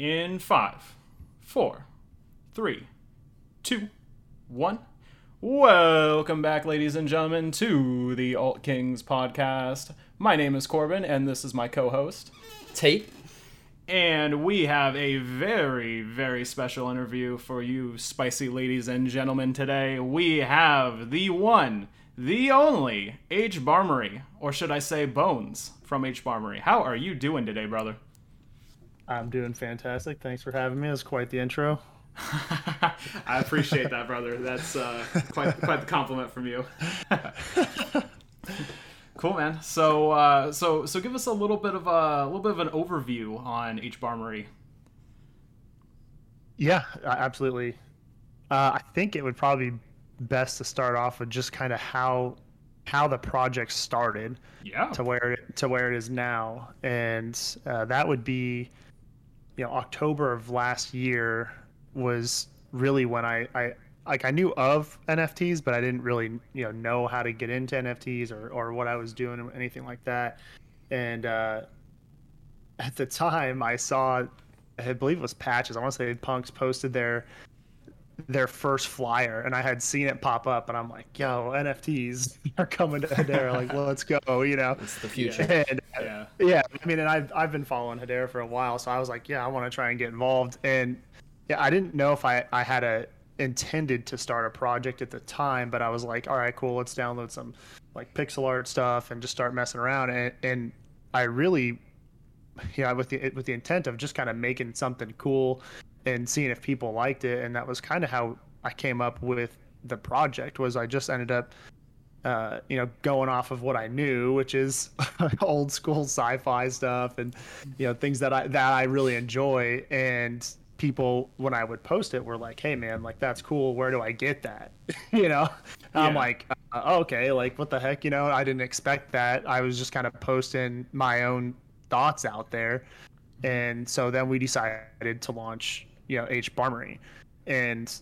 in five, four, three, two, one. Welcome back, ladies and gentlemen, to the Alt Kings podcast. My name is Corbin, and this is my co host. Tate. And we have a very, very special interview for you, spicy ladies and gentlemen, today. We have the one, the only HBARMORY, or should I say Bones from HBARMORY. How are you doing today, brother? I'm doing fantastic. Thanks for having me. That's quite the intro. I appreciate that, brother. That's uh, quite quite the compliment from you. cool, man. So uh, so so give us a little bit of a, a little bit of an overview on HBARMORY. Yeah, absolutely. Uh, I think it would probably be best to start off with just kind of how how the project started. Yeah. To where it, to where it is now, and uh, that would be you know October of last year was really when I, I like I knew of NFTs, but I didn't really you know know how to get into NFTs or, or what I was doing or anything like that. And uh, at the time, I saw I believe it was Patches. I want to say Punks posted their their first flyer, and I had seen it pop up, and I'm like, "Yo, NFTs are coming to Hedera! Like, let's go!" You know, it's the future. And, yeah, yeah. I mean, and I've I've been following Hedera for a while, so I was like, "Yeah, I want to try and get involved." And yeah, I didn't know if I I had a intended to start a project at the time, but I was like, "All right, cool, let's download some like pixel art stuff and just start messing around." And and I really, yeah, with the with the intent of just kind of making something cool and seeing if people liked it and that was kind of how i came up with the project was i just ended up uh, you know going off of what i knew which is old school sci-fi stuff and you know things that i that i really enjoy. And people when i would post it were like hey man like that's cool. Where do i get that? You know? Yeah. i'm like uh, okay like what the heck? You know? I didn't expect that. I was just kind of posting my own thoughts out there. And so then we decided to launch you know HBARMORY, and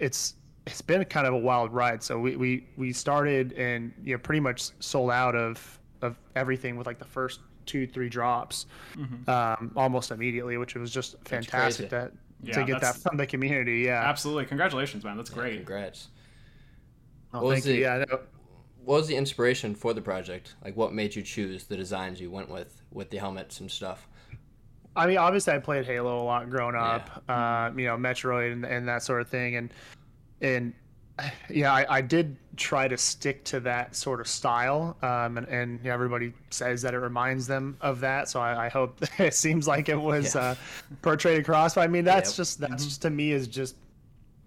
it's it's been kind of a wild ride. So we we we started and you know pretty much sold out of of everything with like the first two three drops mm-hmm. um, almost immediately, which was just fantastic that yeah, to get that from the community. Yeah, absolutely. Congratulations, man. That's yeah, great. Congrats. Oh, what thank you. Yeah. What was the inspiration for the project? Like, what made you choose the designs you went with with the helmets and stuff? I mean, obviously, I played Halo a lot growing up. Yeah. Uh, you know, Metroid and, and that sort of thing, and and yeah, I, I did try to stick to that sort of style, um, and, and you know, everybody says that it reminds them of that. So I, I hope it seems like it was yeah. uh, portrayed across. But I mean, that's yep. just that's mm-hmm. just to me is just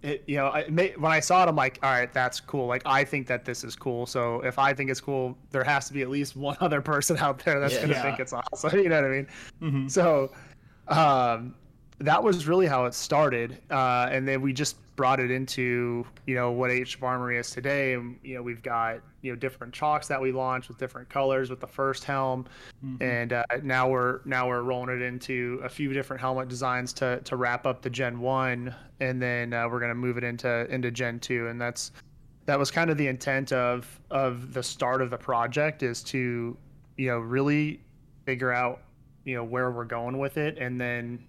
it, you know, I, when I saw it, I'm like, all right, that's cool. Like, I think that this is cool. So if I think it's cool, there has to be at least one other person out there that's yeah, gonna yeah. think it's awesome. You know what I mean? Mm-hmm. So, um, that was really how it started, uh, and then we just brought it into you know what HBARMORY is today. And you know we've got you know different chalks that we launched with different colors with the first helm, mm-hmm. and uh, now we're now we're rolling it into a few different helmet designs to to wrap up the Gen One, and then uh, we're gonna move it into into Gen Two, and that's that was kind of the intent of of the start of the project is to you know really figure out you know where we're going with it, and then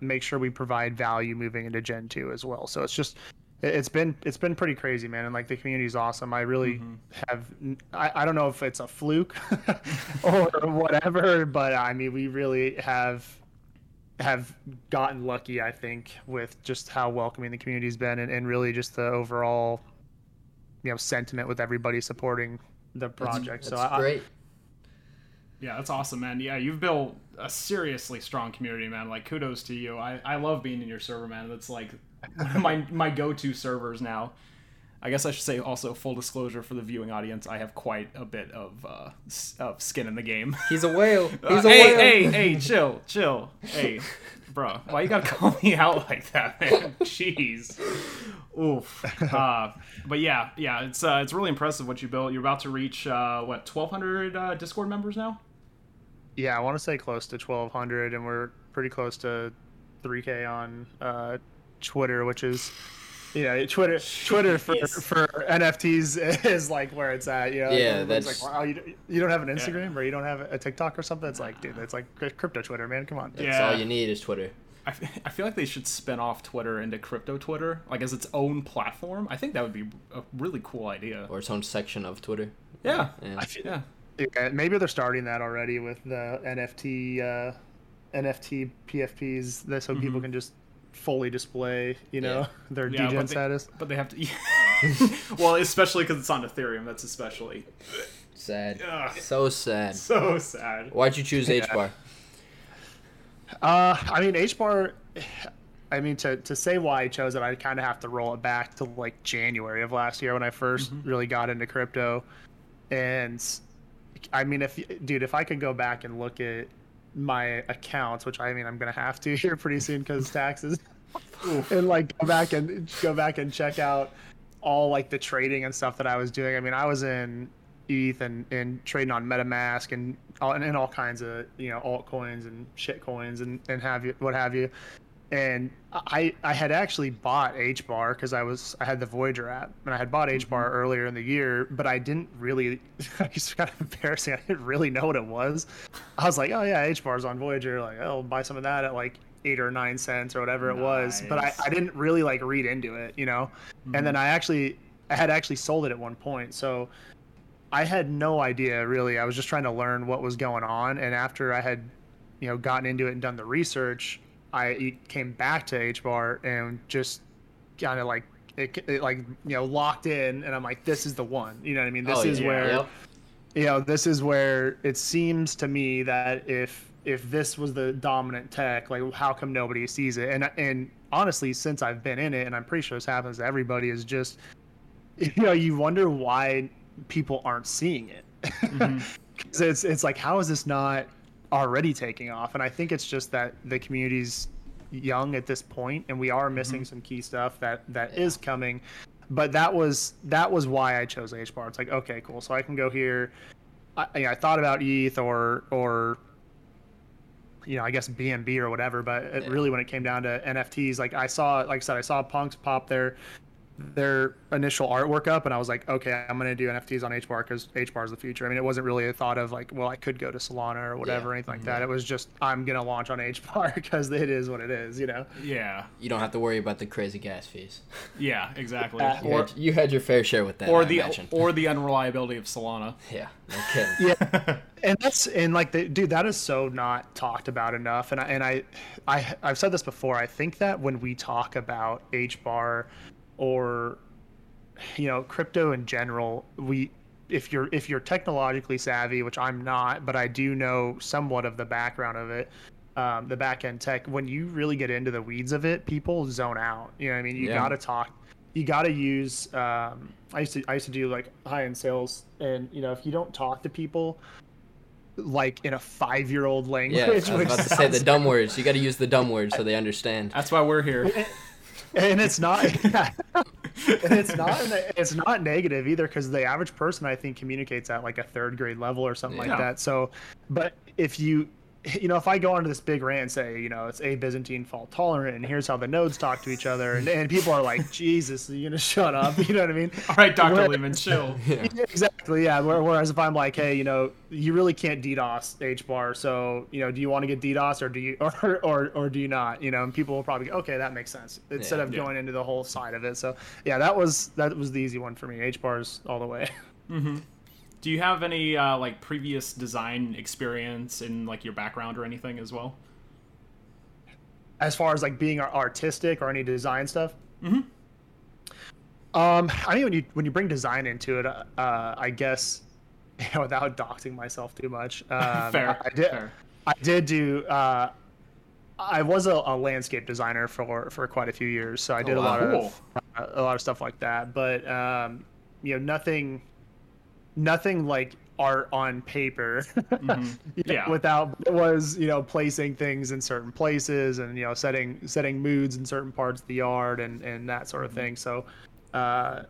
make sure we provide value moving into Gen two as well. So it's just it's been it's been pretty crazy, man, and like the community is awesome. I really mm-hmm. have I, I don't know if it's a fluke or whatever, but I mean we really have have gotten lucky, I think, with just how welcoming the community's been and, and really just the overall you know sentiment with everybody supporting the project. That's, that's so great. I, yeah, that's awesome, man. Yeah, you've built a seriously strong community, man. Like kudos to you. I, I love being in your server, man. That's like my my go to servers now. I guess I should say also full disclosure for the viewing audience. I have quite a bit of uh, of skin in the game. He's a whale. He's uh, a hey, whale. Hey, hey, chill, chill. Hey, bro, why you gotta call me out like that, man? Jeez. Oof. Uh, but yeah, yeah, it's uh, it's really impressive what you built. You're about to reach uh, what 1,200 uh, Discord members now. Yeah, I want to say close to 1,200, and we're pretty close to 3K on uh, Twitter, which is you know, Twitter, Twitter for, Jeez. for NFTs is like where it's at. You know, Yeah, that's- like, wow, you, you don't have an Instagram or you don't have a TikTok or something. It's like, dude, it's like crypto Twitter, man. Come on. That's Yeah. all you need is Twitter. I feel like they should spin off Twitter into crypto Twitter, like as its own platform. I think that would be a really cool idea. Or its own section of Twitter. Yeah. Yeah. I feel, Yeah. Yeah, maybe they're starting that already with the NFT, uh, NFT PFPs, that so people can just fully display, you know, Yeah. their Mm-hmm. Yeah, DGen but they- status. But they have to. well, especially because it's on Ethereum. That's especially Sad. Ugh. So sad. so sad. Why'd you choose H bar? Uh, I mean, H bar. I mean, to, to say why I chose it, I kind of have to roll it back to like January of last year when I 1st really got into crypto. And I mean, if dude, if I could go back and look at my accounts, which I mean, I'm gonna have to here pretty soon because taxes, and like go back and go back and check out all like the trading and stuff that I was doing. I mean, I was in ETH and, and trading on MetaMask and all, and, and all kinds of you know altcoins and shit coins and, and have you what have you. And I I had actually bought H bar because I was I had the Voyager app and I had bought H bar mm-hmm. earlier in the year, but I didn't really. It's kind of embarrassing. I didn't really know what it was. I was like, oh yeah, H bar's on Voyager. Like, oh, I'll buy some of that at like eight or nine cents or whatever it was. But I, I didn't really like read into it, you know. And then mm-hmm. I actually I had actually sold it at one point, so I had no idea really. I was just trying to learn what was going on, and after I had, you know, gotten into it and done the research, I came back to H bar and just kind of like it, it, like you know locked in, and I'm like, this is the one. You know what I mean? This Oh, is yeah. where Yep. you know this is where it seems to me that if if this was the dominant tech like how come nobody sees it and and honestly since i've been in it and i'm pretty sure this happens to everybody is just you know you wonder why people aren't seeing it Mm-hmm. it's it's like how is this not already taking off and i think it's just that the community's young at this point and we are missing Mm-hmm. some key stuff that that is coming. But that was that was why i chose h bar. It's like okay cool. So i can go here. I, you know, I thought about ETH or or you know I guess BNB or whatever, but it Yeah. really when it came down to NFTs, like I saw, like I said, I saw Punks pop their their initial artwork up, and I was like, okay, I'm gonna do NFTs on HBAR because HBAR is the future. I mean, it wasn't really a thought of like, well, I could go to Solana or whatever, Yeah. anything like that. It was just I'm gonna launch on HBAR because it is what it is, you know. Yeah. You don't have to worry about the crazy gas fees. Yeah. Exactly. Uh, You, or had, you had your fair share with that. or I the imagine. or the unreliability of Solana. yeah, no kidding. Yeah, and that's and like the dude, that is so not talked about enough. And I and I, I I've said this before. I think that when we talk about H bar, or you know crypto in general, we if you're if you're technologically savvy, which I'm not, but I do know somewhat of the background of it. Um, the back end tech, when you really get into the weeds of it, people zone out. You know what I mean? You Yeah. got to talk you got to use um, I used to I used to do like high end sales and you know if you don't talk to people like in a 5-year-old language Yeah, I was about to say the dumb words. You got to use the dumb words so they understand. That's why we're here. And it's not yeah. and it's not it's not negative either because the average person I think communicates at like a third grade level or something Yeah. like that. So, but if you you know, if I go onto this big rant and say, you know, it's a Byzantine fault tolerant, and here's how the nodes talk to each other, and, and people are like, Jesus, are you gonna shut up? You know what I mean? All right, Doctor Where- Leemon, chill. Yeah. Yeah, exactly. Yeah. Whereas if I'm like, hey, you know, you really can't DDoS H bar, so you know, do you want to get DDoS or do you or or, or do you not? You know, and people will probably go, okay, that makes sense instead Yeah. of Yeah. going into the whole side of it. So yeah, that was that was the easy one for me. H bars all the way. Mm-hmm. Do you have any uh, like previous design experience in like your background or anything as well? as far as like being artistic or any design stuff. Mm-hmm. Um, I mean, when you when you bring design into it, uh, I guess you know, without doxing myself too much, um, Fair, I, I did. fair. I did do. Uh, I was a, a landscape designer for for quite a few years, so I did a wow. lot Cool. of uh, a lot of stuff like that. But um, you know, nothing, nothing like art on paper. Mm-hmm. Yeah. Without it was you know placing things in certain places and you know setting setting moods in certain parts of the yard and and that sort Mm-hmm. of thing. So, uh,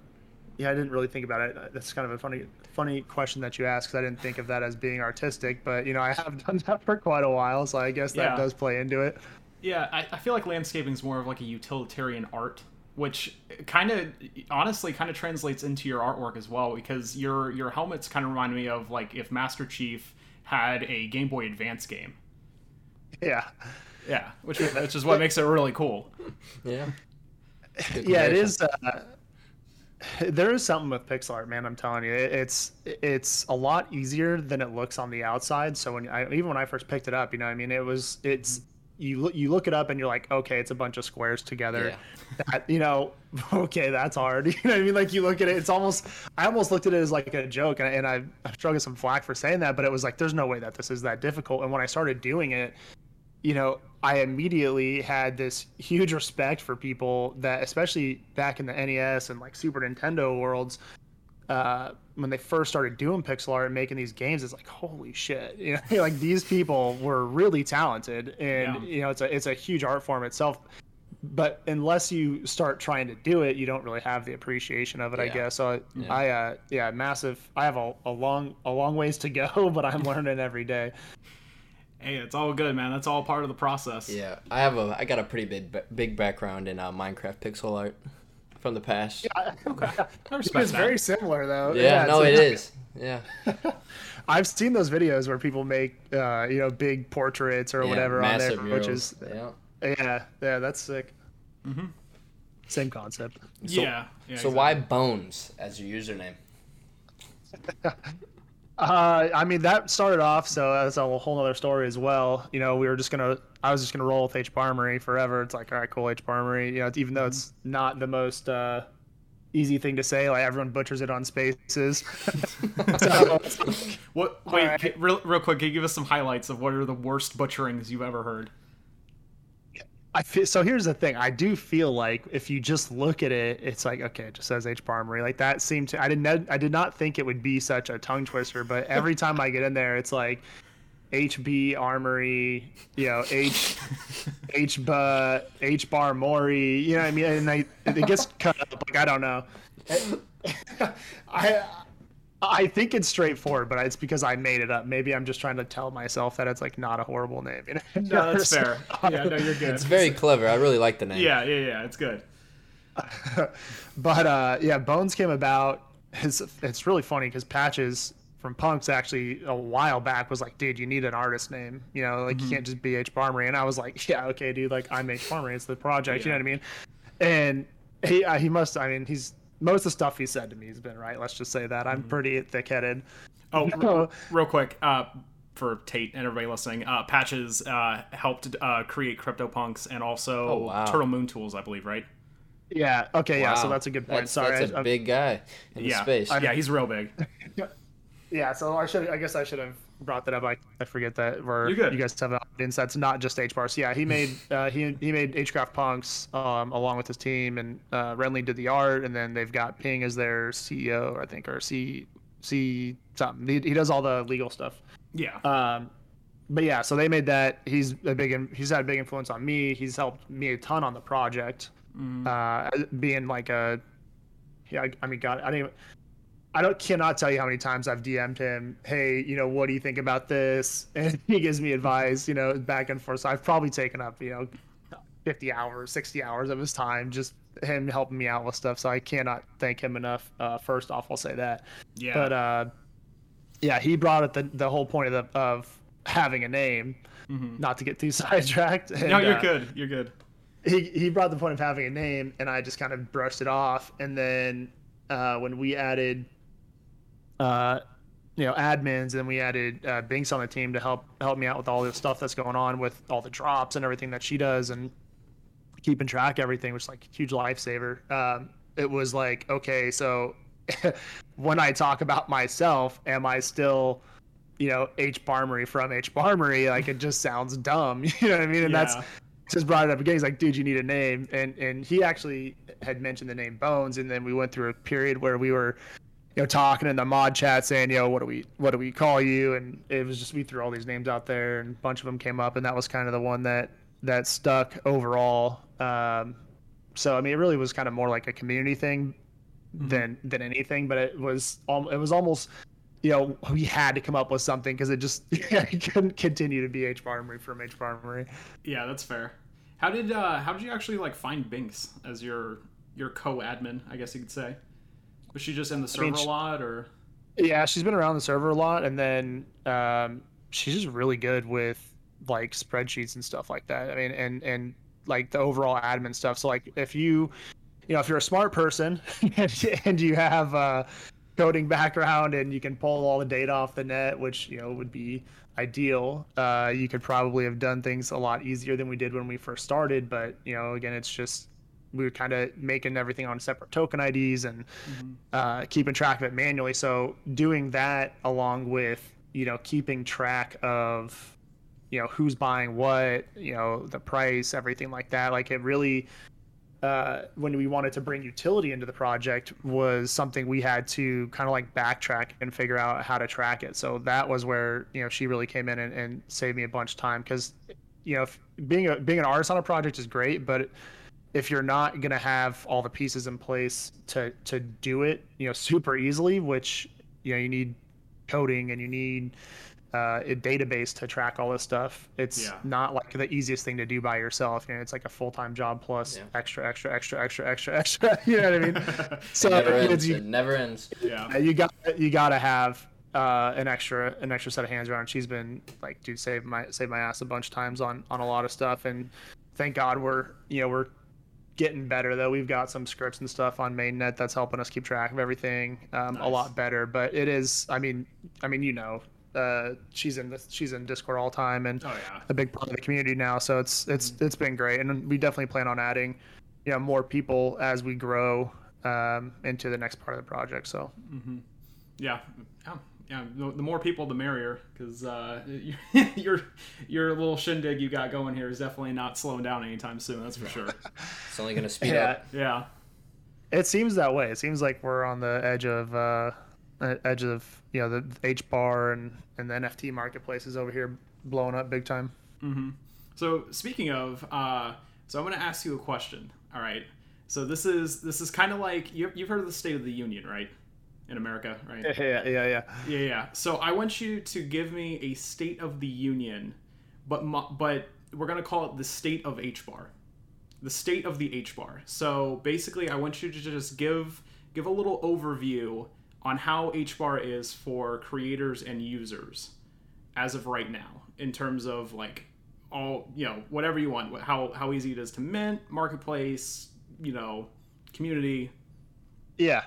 yeah, I didn't really think about it. That's kind of a funny funny question that you asked 'cause I didn't think of that as being artistic. But you know, I have done that for quite a while, so I guess that Yeah. does play into it. Yeah, I, I feel like landscaping is more of like a utilitarian art which kind of honestly kind of translates into your artwork as well because your your helmets kind of remind me of like if Master Chief had a Game Boy Advance game. Yeah. Yeah, which which is what makes it really cool. Yeah. Yeah, it is uh, there is something with pixel art, man. I'm telling you, it's it's a lot easier than it looks on the outside. So when I even when I first picked it up, you know, what I mean, it was it's you look you look it up and you're like, okay, it's a bunch of squares together. That, you know, okay, that's hard. You know what I mean? Like you look at it, it's almost. I almost looked at it as like a joke, and, I, and I I struggled some flack for saying that, but it was like, there's no way that this is that difficult. And when I started doing it, you know, I immediately had this huge respect for people that, especially back in the NES and like Super Nintendo worlds, uh, when they first started doing pixel art and making these games, it's like, holy shit, you know, like these people were really talented, and Yeah. you know, it's a it's a huge art form itself. But unless you start trying to do it, you don't really have the appreciation of it, I guess. So Yeah. I, uh, yeah, massive. I have a, a long a long ways to go, but I'm learning every day. Hey, it's all good, man. That's all part of the process. Yeah, I have a I got a pretty big big background in uh, Minecraft pixel art from the past. I respect It's that. very similar though. Yeah, no, it's- Yeah, I've seen those videos where people make, uh, you know, big portraits or yeah, whatever on there, massive which is, yeah. yeah, yeah, that's sick. Mm-hmm. Same concept. So- yeah. yeah So why Bones as your username? Uh, I mean, that started off, so that's a whole other story as well. You know, we were just gonna, I was just gonna roll with HBARMORY forever. It's like, all right, cool, HBARMORY. You know, even though it's not the most uh, easy thing to say, like everyone butchers it on spaces. so, What? Wait, right. ca- real, real quick. Can you give us some highlights of what are the worst butcherings you've ever heard? I feel, so here's the thing. I do feel like if you just look at it, it's like okay, it just says HBARMORY. Like that seemed to. I didn't. I did not think it would be such a tongue twister. But every time I get in there, it's like HB Armory. You know H H H Bar Mori. You know what I mean? And I, it gets cut up. Like I don't know. I. I think it's straightforward, but it's because I made it up. Maybe I'm just trying to tell myself that it's like not a horrible name. You know? No, that's fair. Yeah, no, you're good. It's very clever. I really like the name. Yeah, yeah, yeah. It's good. but uh, yeah, Bones came about. It's it's really funny because Patches from Punks actually a while back was like, dude, you need an artist name. You know, like you can't just be HBARMORY. And I was like, yeah, okay, dude, like I'm HBARMORY. It's the project. You know what I mean? And he uh, he must. I mean, he's most of the stuff he said to me has been right. Let's just say that I'm pretty thick headed. Oh, r- real quick, uh, for Tate and everybody listening, uh, Patches uh, helped uh, create CryptoPunks and also Oh, wow. Turtle Moon Tools, I believe, right? Yeah. Okay. Yeah. So that's a good point. That's, Sorry. that's a I- big guy in yeah, the space. yeah, he's real big. Yeah, so I should. I guess I should have brought that up. I, I forget that. Where you guys have an audience that's not just H bars. Yeah, he made uh, he he made Hcraft Punks um, along with his team, and uh, Renly did the art, and then they've got Ping as their CEO, I think, or C C something. He, he does all the legal stuff. Yeah. Um, but yeah, so they made that. He's a big. He's had a big influence on me. He's helped me a ton on the project. Uh, being like a, yeah. I, I mean, God, I didn't. even- I don't cannot tell you how many times I've DM'd him. Hey, you know, what do you think about this? And he gives me advice. You know, back and forth. So I've probably taken up, you know, fifty hours, sixty hours of his time just him helping me out with stuff. So I cannot thank him enough. Uh, first off, I'll say that. yeah. But uh, yeah, he brought up the the whole point of the, of having a name, not to get too sidetracked. And, Mm-hmm. no, you're uh, good. You're good. He he brought the point of having a name, and I just kind of brushed it off. And then uh, when we added, uh, you know, admins, and we added uh, Binks on the team to help help me out with all the stuff that's going on with all the drops and everything that she does, and keeping track of everything, which is like a huge lifesaver. Um, it was like, okay, so when I talk about myself, am I still, you know, HBARMORY from HBARMORY? Like it just sounds dumb, you know what I mean? And that's just brought it up again. He's like, dude, you need a name, and and he actually had mentioned the name Bones, and then we went through a period where we were. You know, talking in the mod chat, saying, "Yo, what do we, what do we call you?" And it was just we threw all these names out there, and a bunch of them came up, and that was kind of the one that that stuck overall. Um, so I mean, it really was kind of more like a community thing than than anything. But it was it was almost you know we had to come up with something because it just it couldn't continue to be HBARMORY from HBARMORY. Yeah, that's fair. How did uh, how did you actually like find Binks as your your co-admin, I guess you could say. Was she just in the server mean, she- a lot, or? Yeah, she's been around the server a lot, and then um, she's just really good with like spreadsheets and stuff like that. I mean, and and like the overall admin stuff. So like if you, you know, if you're a smart person and, and you have a coding background and you can pull all the data off the net, which you know would be ideal, uh, you could probably have done things a lot easier than we did when we first started. But you know, again, it's just we were kind of making everything on separate token IDs and uh, keeping track of it manually. So doing that along with you know keeping track of you know who's buying what, you know the price, everything like that. Like it really, uh, when we wanted to bring utility into the project, was something we had to kind of like backtrack and figure out how to track it. So that was where you know she really came in and, and saved me a bunch of time because you know if being a being an artist on a project is great, but if you're not going to have all the pieces in place to to do it you know super easily which you know you need coding and you need uh, a database to track all this stuff it's Yeah. not like the easiest thing to do by yourself you know it's like a full-time job plus Yeah. extra extra extra extra extra extra you know what i mean so It never ends. you, It never ends. yeah. you got you got to have uh, an extra an extra set of hands around. She's been like, dude, save my save my ass a bunch of times on on a lot of stuff, and thank God we're you know we're getting better though. We've got some scripts and stuff on mainnet that's helping us keep track of everything um, a lot better. But it is, I mean, I mean, you know, uh, she's in she's in Discord all the time and Oh yeah. a big part of the community now. So it's it's it's been great, and we definitely plan on adding, you know, more people as we grow um, into the next part of the project. So. Yeah, yeah, yeah. The, the more people, the merrier, because uh, your your little shindig you got going here is definitely not slowing down anytime soon. That's for sure. It's only gonna speed Yeah, up. Yeah, It seems that way. It seems like we're on the edge of uh, uh, edge of you know the H bar and and the NFT marketplaces over here blowing up big time. Hmm. So speaking of, uh, so I'm going to ask you a question. All right. So this is this is kind of like you, you've heard of the State of the Union, right? In America, right? Yeah, yeah, yeah. Yeah, yeah. So I want you to give me a State of the Union, but but we're gonna call it the State of H bar, the State of the H bar. So basically, I want you to just give give a little overview on how H bar is for creators and users as of right now, in terms of like all you know whatever you want, how how easy it is to mint, marketplace, you know, community, Yeah,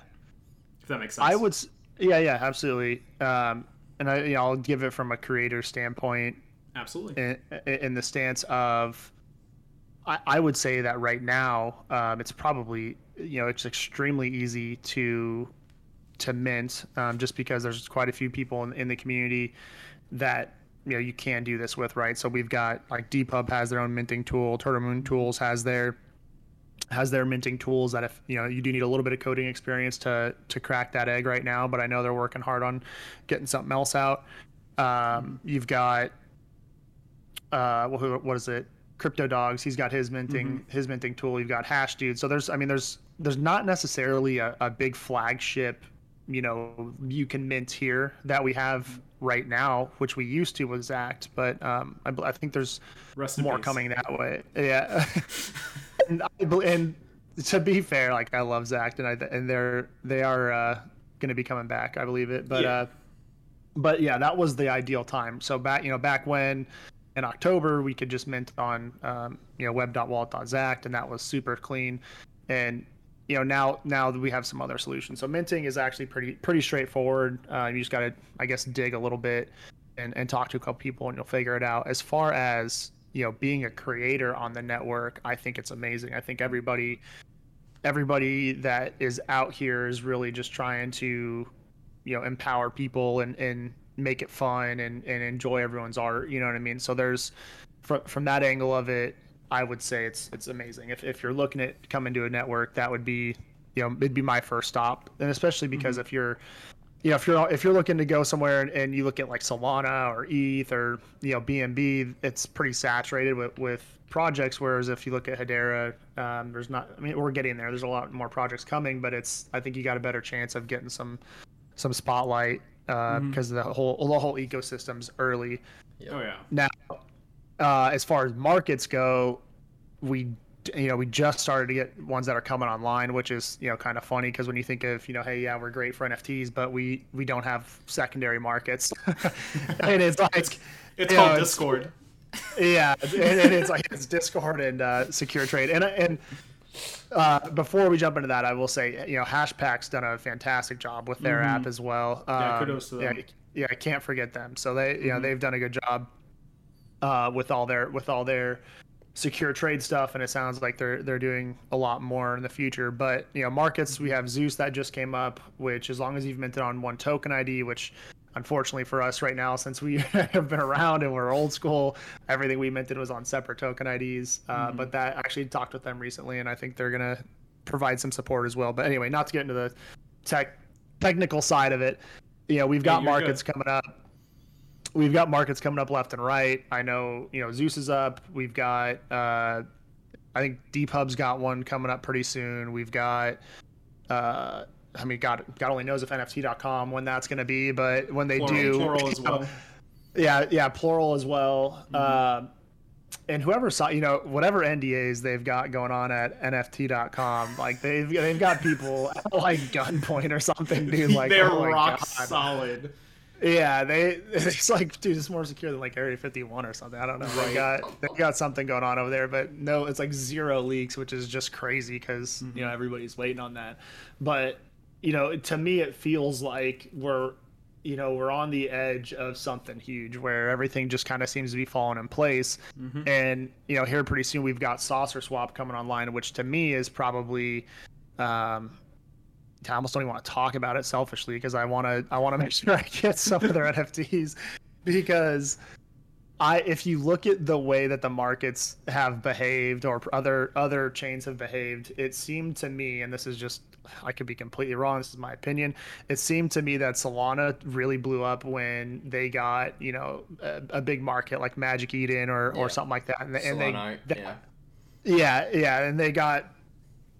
if that makes sense. I would. Yeah, yeah, absolutely. Um, and I, you know, I'll give it from a creator standpoint absolutely. in, in the stance of I, I would say that right now um, it's probably you know it's extremely easy to to mint um, just because there's quite a few people in, in the community that you know you can do this with right so we've got like dpub has their own minting tool turtle moon tools has their has their minting tools that if you know you do need a little bit of coding experience to to crack that egg right now but i know they're working hard on getting something else out um, you've got uh, wh- what is it? Crypto Dogs. He's got his minting his minting tool. You've got Hash Dude. So there's I mean there's there's not necessarily a, a big flagship, you know, you can mint here that we have right now, which we used to with Xact, but um, I, I think there's Rest more coming that way. Yeah, and I, and to be fair, like I love Xact, and I and they're they are uh, going to be coming back. I believe it, but Yeah. uh, but yeah, that was the ideal time. So back you know back when in October we could just mint on um, you know web.wallet.xact, and that was super clean. And you know now now that we have some other solutions. So minting is actually pretty pretty straightforward. Uh, you just got to I guess dig a little bit and, and talk to a couple people and you'll figure it out. As far as you know being a creator on the network, I think it's amazing. I think everybody everybody that is out here is really just trying to you know empower people and and make it fun and and enjoy everyone's art you know what i mean? So there's from from that angle of it i would say it's it's amazing. If, if you're looking at coming to a network that would be you know it'd be my first stop. And especially because mm-hmm. if you're you know if you're if you're looking to go somewhere and, and you look at like solana or eth or you know bnb it's pretty saturated with with projects whereas if you look at hedera um, there's not i mean we're getting there. There's a lot more projects coming but it's i think you got a better chance of getting some some spotlight because the whole the whole ecosystem's early. Oh yeah. now uh, as far as markets go we you know we just started to get ones that are coming online which is you know kind of funny because when you think of you know hey yeah we're great for nfts but we we don't have secondary markets and it's like it's, it's called know, discord yeah and, and it's like it's discord and uh, secure trade and and uh, before we jump into that, I will say, you know, Hashpack's done a fantastic job with their app as well. Um, Yeah, kudos to them. Yeah, yeah, I can't forget them. So they, you know, Mhm. they've done a good job uh, with all their with all their secure trade stuff, and it sounds like they're they're doing a lot more in the future. But you know, markets we have Zeus that just came up, which as long as you've minted on one token ID, which unfortunately for us right now, since we have been around and we're old school, everything we minted was on separate token IDs. Uh, Mhm. But that actually talked with them recently, and I think they're gonna provide some support as well. But anyway, not to get into the tech technical side of it, you know, we've got you're markets good. coming up. We've got markets coming up left and right. I know, you know, Zeus is up. We've got, uh, I think Deep Hub's got one coming up pretty soon. We've got, uh, I mean, God, God only knows if NFT.com when that's going to be, but when they plural, do, plural as know, well yeah, yeah, plural as well. Mhm. Um, and whoever saw, you know, whatever NDAs they've got going on at NFT.com, like they've they've got people at, like gunpoint or something, dude. Like they're oh rock God. solid Yeah, they it's like dude, it's more secure than like Area 51 or something. I don't know. They got they got something going on over there, but no, it's like zero leaks, which is just crazy because Mm-hmm. you know everybody's waiting on that. But you know, to me, it feels like we're you know we're on the edge of something huge where everything just kind of seems to be falling in place. Mhm. And you know, here pretty soon we've got SaucerSwap coming online, which to me is probably. Um, I almost don't even want to talk about it selfishly because I want to I want to make sure I get some of their NFTs because I if you look at the way that the markets have behaved or other other chains have behaved, it seemed to me and this is just I could be completely wrong, this is my opinion. It seemed to me that Solana really blew up when they got, you know, a, a big market like Magic Eden or, Yeah. or something like that and, and they Solana, yeah. yeah, yeah, and they got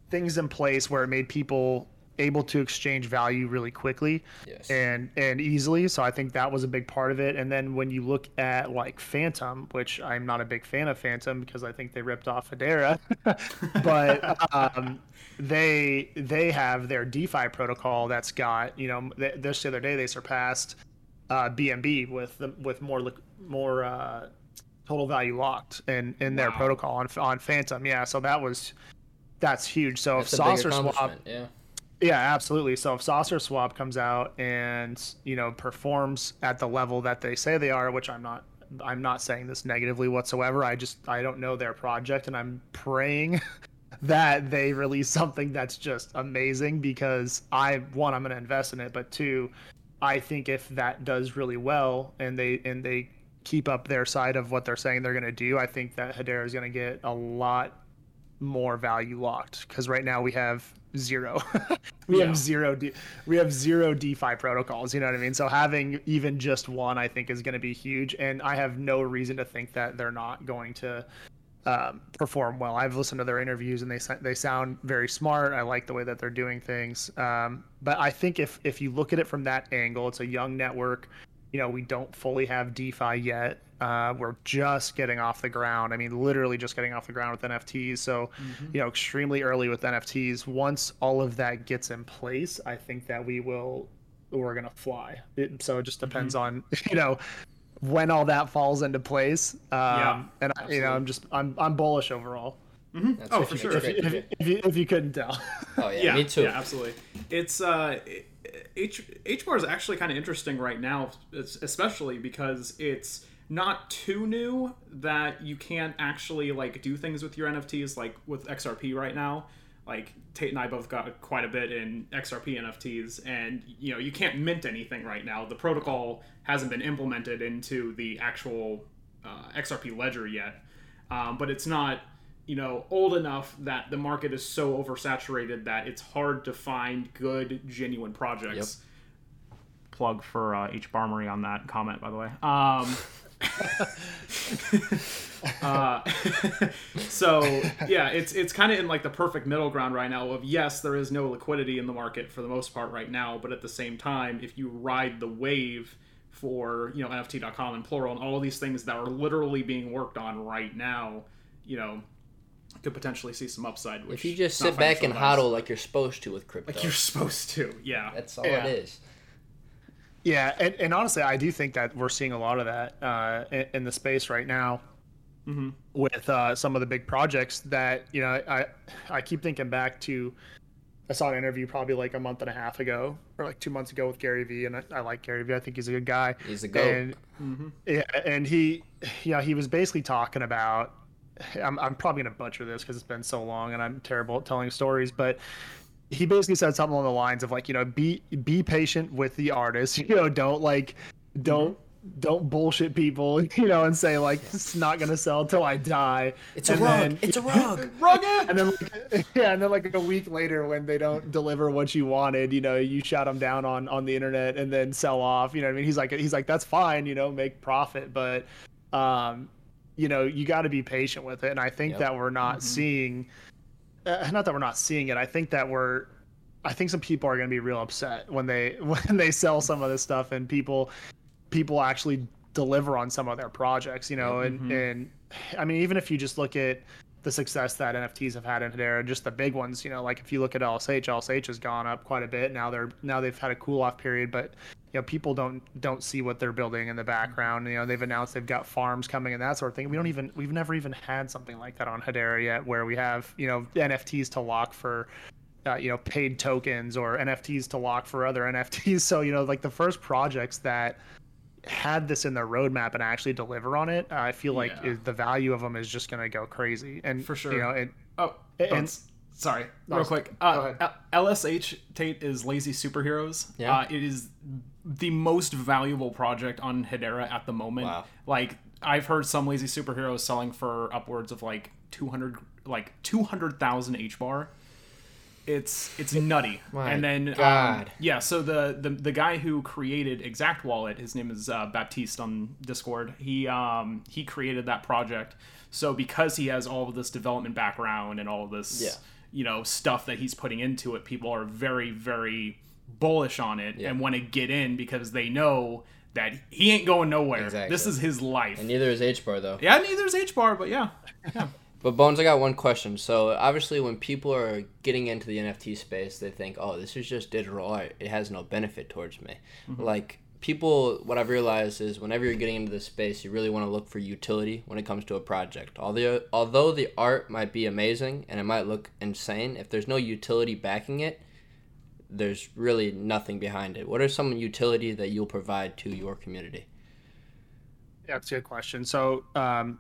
things in place where it made people able to exchange value really quickly Yes. and and easily. So I think that was a big part of it. And then when you look at like Fantom, which I'm not a big fan of Fantom because I think they ripped off Hedera, but um, they they have their DeFi protocol that's got you know th- this the other day they surpassed uh, BNB with the, with more liq- more uh, total value locked in in their protocol on on Fantom. Yeah, so that was that's huge. So That's if SaucerSwap. Yeah. Yeah, absolutely. So if SaucerSwap comes out and you know performs at the level that they say they are, which I'm not, I'm not saying this negatively whatsoever. I just I don't know their project, and I'm praying that they release something that's just amazing because I one I'm going to invest in it, but two, I think if that does really well and they and they keep up their side of what they're saying they're going to do, I think that Hedera is going to get a lot more value locked because right now we have zero. We Yeah. have zero D, we have zero defi protocols you know what i mean? So having even just one i think is going to be huge and i have no reason to think that they're not going to um, perform well. I've listened to their interviews and they they sound very smart. I like the way that they're doing things. Um, but i think if if you look at it from that angle it's a young network you know we don't fully have defi yet. Uh, we're just getting off the ground. I mean literally just getting off the ground with nfts so you know extremely early with nfts once all of that gets in place i think that we will we're gonna fly. It, so it just depends on you know when all that falls into place. Um, Yeah, and I, you know i'm just i'm i'm bullish overall. That's oh for sure. It great. if, if, if, you, if you couldn't tell. Oh yeah, yeah, me too. Yeah, absolutely. It's uh, H H bar is actually kind of interesting right now, especially because it's not too new that you can't actually like do things with your NFTs like with XRP right now. Like Tate and I both got quite a bit in XRP NFTs, and you know you can't mint anything right now. The protocol hasn't been implemented into the actual uh, XRP ledger yet, um, but it's not you know old enough that the market is so oversaturated that it's hard to find good genuine projects. Plug for uh, HBARMORY on that comment, by the way. Um, uh, so yeah, it's it's kind of in like the perfect middle ground right now. Of yes, there is no liquidity in the market for the most part right now, but at the same time, if you ride the wave for you know NFT.com and plural and all of these things that are literally being worked on right now, you know, could potentially see some upside. Which If you just sit back and advice. hodl like you're supposed to with crypto, like you're supposed to, yeah. that's all Yeah. it is. Yeah, and, and honestly, I do think that we're seeing a lot of that uh, in, in the space right now with uh, some of the big projects that you know. I I keep thinking back to I saw an interview probably like a month and a half ago or like two months ago with Gary Vee, and I, I like Gary Vee. I think he's a good guy. He's a goat. And, Yeah, and he, yeah, he was basically talking about. I'm, I'm probably gonna butcher this because it's been so long, and I'm terrible at telling stories, but he basically said something along the lines of like, you know, be be patient with the artist. You know, don't like, don't don't bullshit people. You know, and say like it's not gonna sell till I die. It's a rug. then- it's a rug. Rugged. and then like, yeah, and then like a week later when they don't deliver what you wanted, you know, you shut them down on on the internet and then sell off. You know, what I mean, he's like he's like that's fine, you know, make profit, but um, you know, you got to be patient with it. And I think Yep. that we're not seeing, uh, not that we're not seeing it. I think that we're. I think some people are going to be real upset when they when they sell some of this stuff and people people actually deliver on some of their projects, you know, and and I mean even if you just look at the success that NFTs have had in Hedera, just the big ones, you know, like if you look at LSH, LSH has gone up quite a bit. Now they're now they've had a cool off period, but you know, people don't don't see what they're building in the background. You know, they've announced they've got farms coming and that sort of thing. We don't even we've never even had something like that on Hedera yet, where we have you know NFTs to lock for uh, you know paid tokens or NFTs to lock for other NFTs. So you know, like the first projects that had this in their roadmap and actually deliver on it, I feel like Yeah. is, the value of them is just going to go crazy. And For sure. you know, it, Oh, And- sorry, No, real quick. Uh, go ahead. L- LSH Tate is Lazy Superheroes. Yeah. Uh, it is the most valuable project on Hedera at the moment. Wow. Like I've heard some Lazy Superheroes selling for upwards of like two hundred, like two hundred thousand H bar. It's it's nutty. My and then um, yeah, so the, the the guy who created Xact Wallet, his name is uh, Baptiste on Discord. He um he created that project. So because he has all of this development background and all of this Yeah. You know stuff that he's putting into it, people are very very bullish on it Yeah. and want to get in because they know that he ain't going nowhere. Exactly. This is his life. And neither is H bar though. yeah, neither is H bar, but yeah, yeah. But Bones, I got one question. So obviously, when people are getting into the NFT space, they think, "Oh, this is just digital art. It has no benefit towards me." Mm-hmm. Like people, what I've realized is, whenever you're getting into this space, you really want to look for utility when it comes to a project. Although although the art might be amazing and it might look insane, if there's no utility backing it, there's really nothing behind it. What are some utility that you'll provide to your community? Yeah, that's a good question. So, um,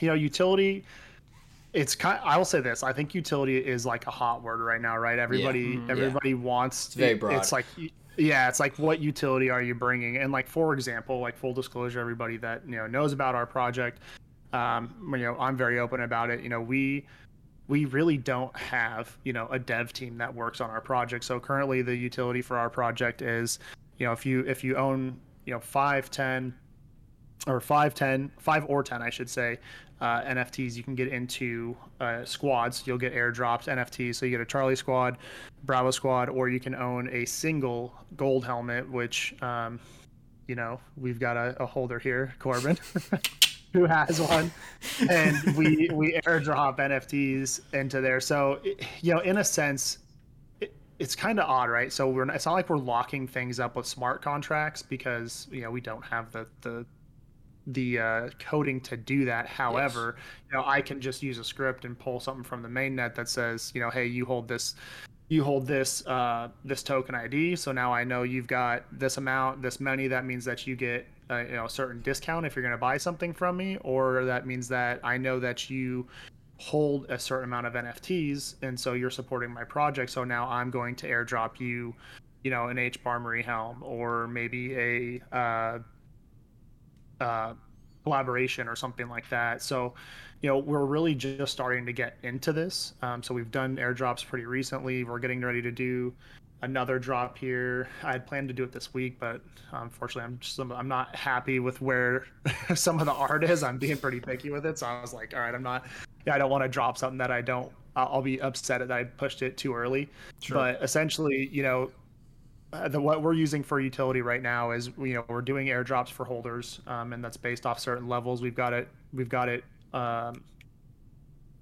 you know, utility. It's kind. I will say this. I think utility is like a hot word right now, right? Everybody, everybody wants. It's very broad. It's like, yeah, it's like what utility are you bringing? And like, for example, like full disclosure, everybody that you know knows about our project. Um, you know, I'm very open about it. You know, we we really don't have you know a dev team that works on our project. So currently, the utility for our project is, you know, if you if you own you know five, ten, or 5 10 5 or 10 i should say uh, nfts you can get into uh, squads. You'll get airdrops nfts so you get a charlie squad bravo squad or you can own a single gold helmet which um, you know we've got a, a holder here corbin. Who has one? And we we airdrop nfts into there. So you know in a sense it, it's kind of odd right? So we're not, it's not like we're locking things up with smart contracts because you know we don't have the the the uh, coding to do that. However, you know, I can just use a script and pull something from the mainnet that says, you know, hey, you hold this, you hold this uh, this token ID. So now I know you've got this amount, this many. That means that you get uh, you know a certain discount if you're going to buy something from me, or that means that I know that you hold a certain amount of NFTs, and so you're supporting my project. So now I'm going to airdrop you, you know, an HBARMORY helm or maybe a uh, collaboration or something like that. So, you know, we're really just starting to get into this. Um, so we've done airdrops pretty recently. We're getting ready to do another drop here. I had planned to do it this week, but unfortunately, I'm just I'm not happy with where some of the art is. I'm being pretty picky with it, so I was like, all right, I'm not. Yeah, I don't want to drop something that I don't. I'll be upset that I pushed it too early. Sure. But essentially, you know, the what we're using for utility right now is you know we're doing airdrops for holders um, and that's based off certain levels we've got it we've got it um,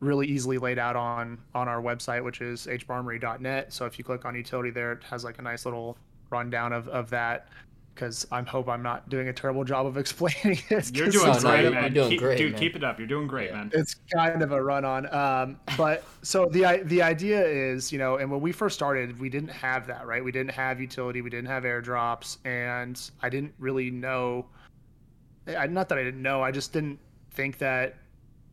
really easily laid out on on our website, which is hbarmory.net. So if you click on utility there, it has like a nice little rundown of, of that because I hope I'm not doing a terrible job of explaining it. You're doing no, great, you're man. doing keep, great, dude. man. Keep it up. You're doing great, man. It's kind of a run on. Um, but so the the idea is, you know, and when we first started, we didn't have that, right? We didn't have utility, we didn't have airdrops, and I didn't really know. I, not that I didn't know, I just didn't think that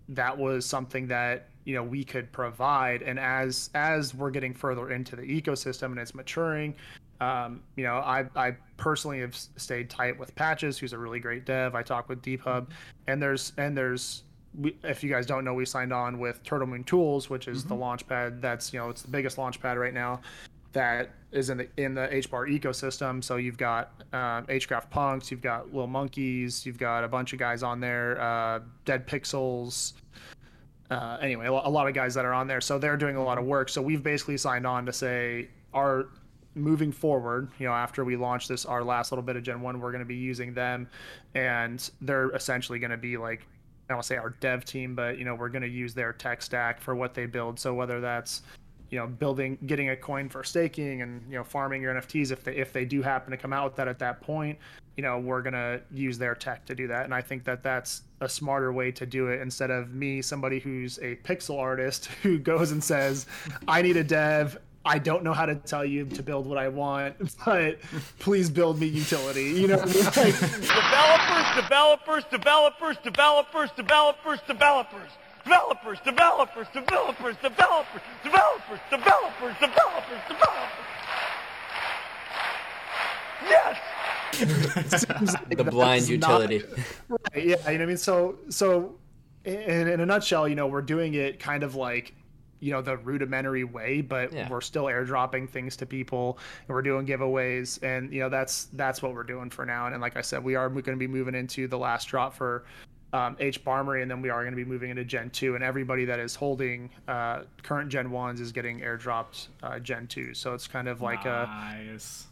that was something that you know we could provide. And as as we're getting further into the ecosystem and it's maturing, um, you know, I, I personally have stayed tight with Patches, who's a really great dev. I talk with DeepHub, and there's and there's we, if you guys don't know, we signed on with Turtle Moon Tools, which is the launch pad. That's you know it's the biggest launch pad right now that is in the in the HBAR ecosystem. So you've got um, HCraft Punks, you've got Little Monkeys, you've got a bunch of guys on there, uh, Dead Pixels. Uh, anyway, a lot of guys that are on there, so they're doing a lot of work. So we've basically signed on to say our moving forward, you know, after we launch this, our last little bit of Gen One, we're going to be using them, and they're essentially going to be like, I don't want to say our dev team, but you know, we're going to use their tech stack for what they build. So whether that's you know building getting a coin for staking and you know farming your nfts if they if they do happen to come out with that at that point you know we're going to use their tech to do that and i think that that's a smarter way to do it instead of me somebody who's a pixel artist who goes and says i need a dev I don't know how to tell you to build what I want, but please build me utility. You know, what I mean? like, developers, developers, developers, developers, developers, developers, developers, developers, developers, developers, developers, developers, developers, developers. Yes. like The that's blind not- utility. Right, yeah, you know what I mean. So, so in, in a nutshell, you know, we're doing it kind of like, you know, the rudimentary way, but Yeah. we're still airdropping things to people, and we're doing giveaways, and you know, that's that's what we're doing for now. And, like I said, we are going to be moving into the last drop for um, HBARMORY, and then we are going to be moving into Gen two, and everybody that is holding uh, current Gen ones is getting airdropped uh, Gen two. So it's kind of like a. nice.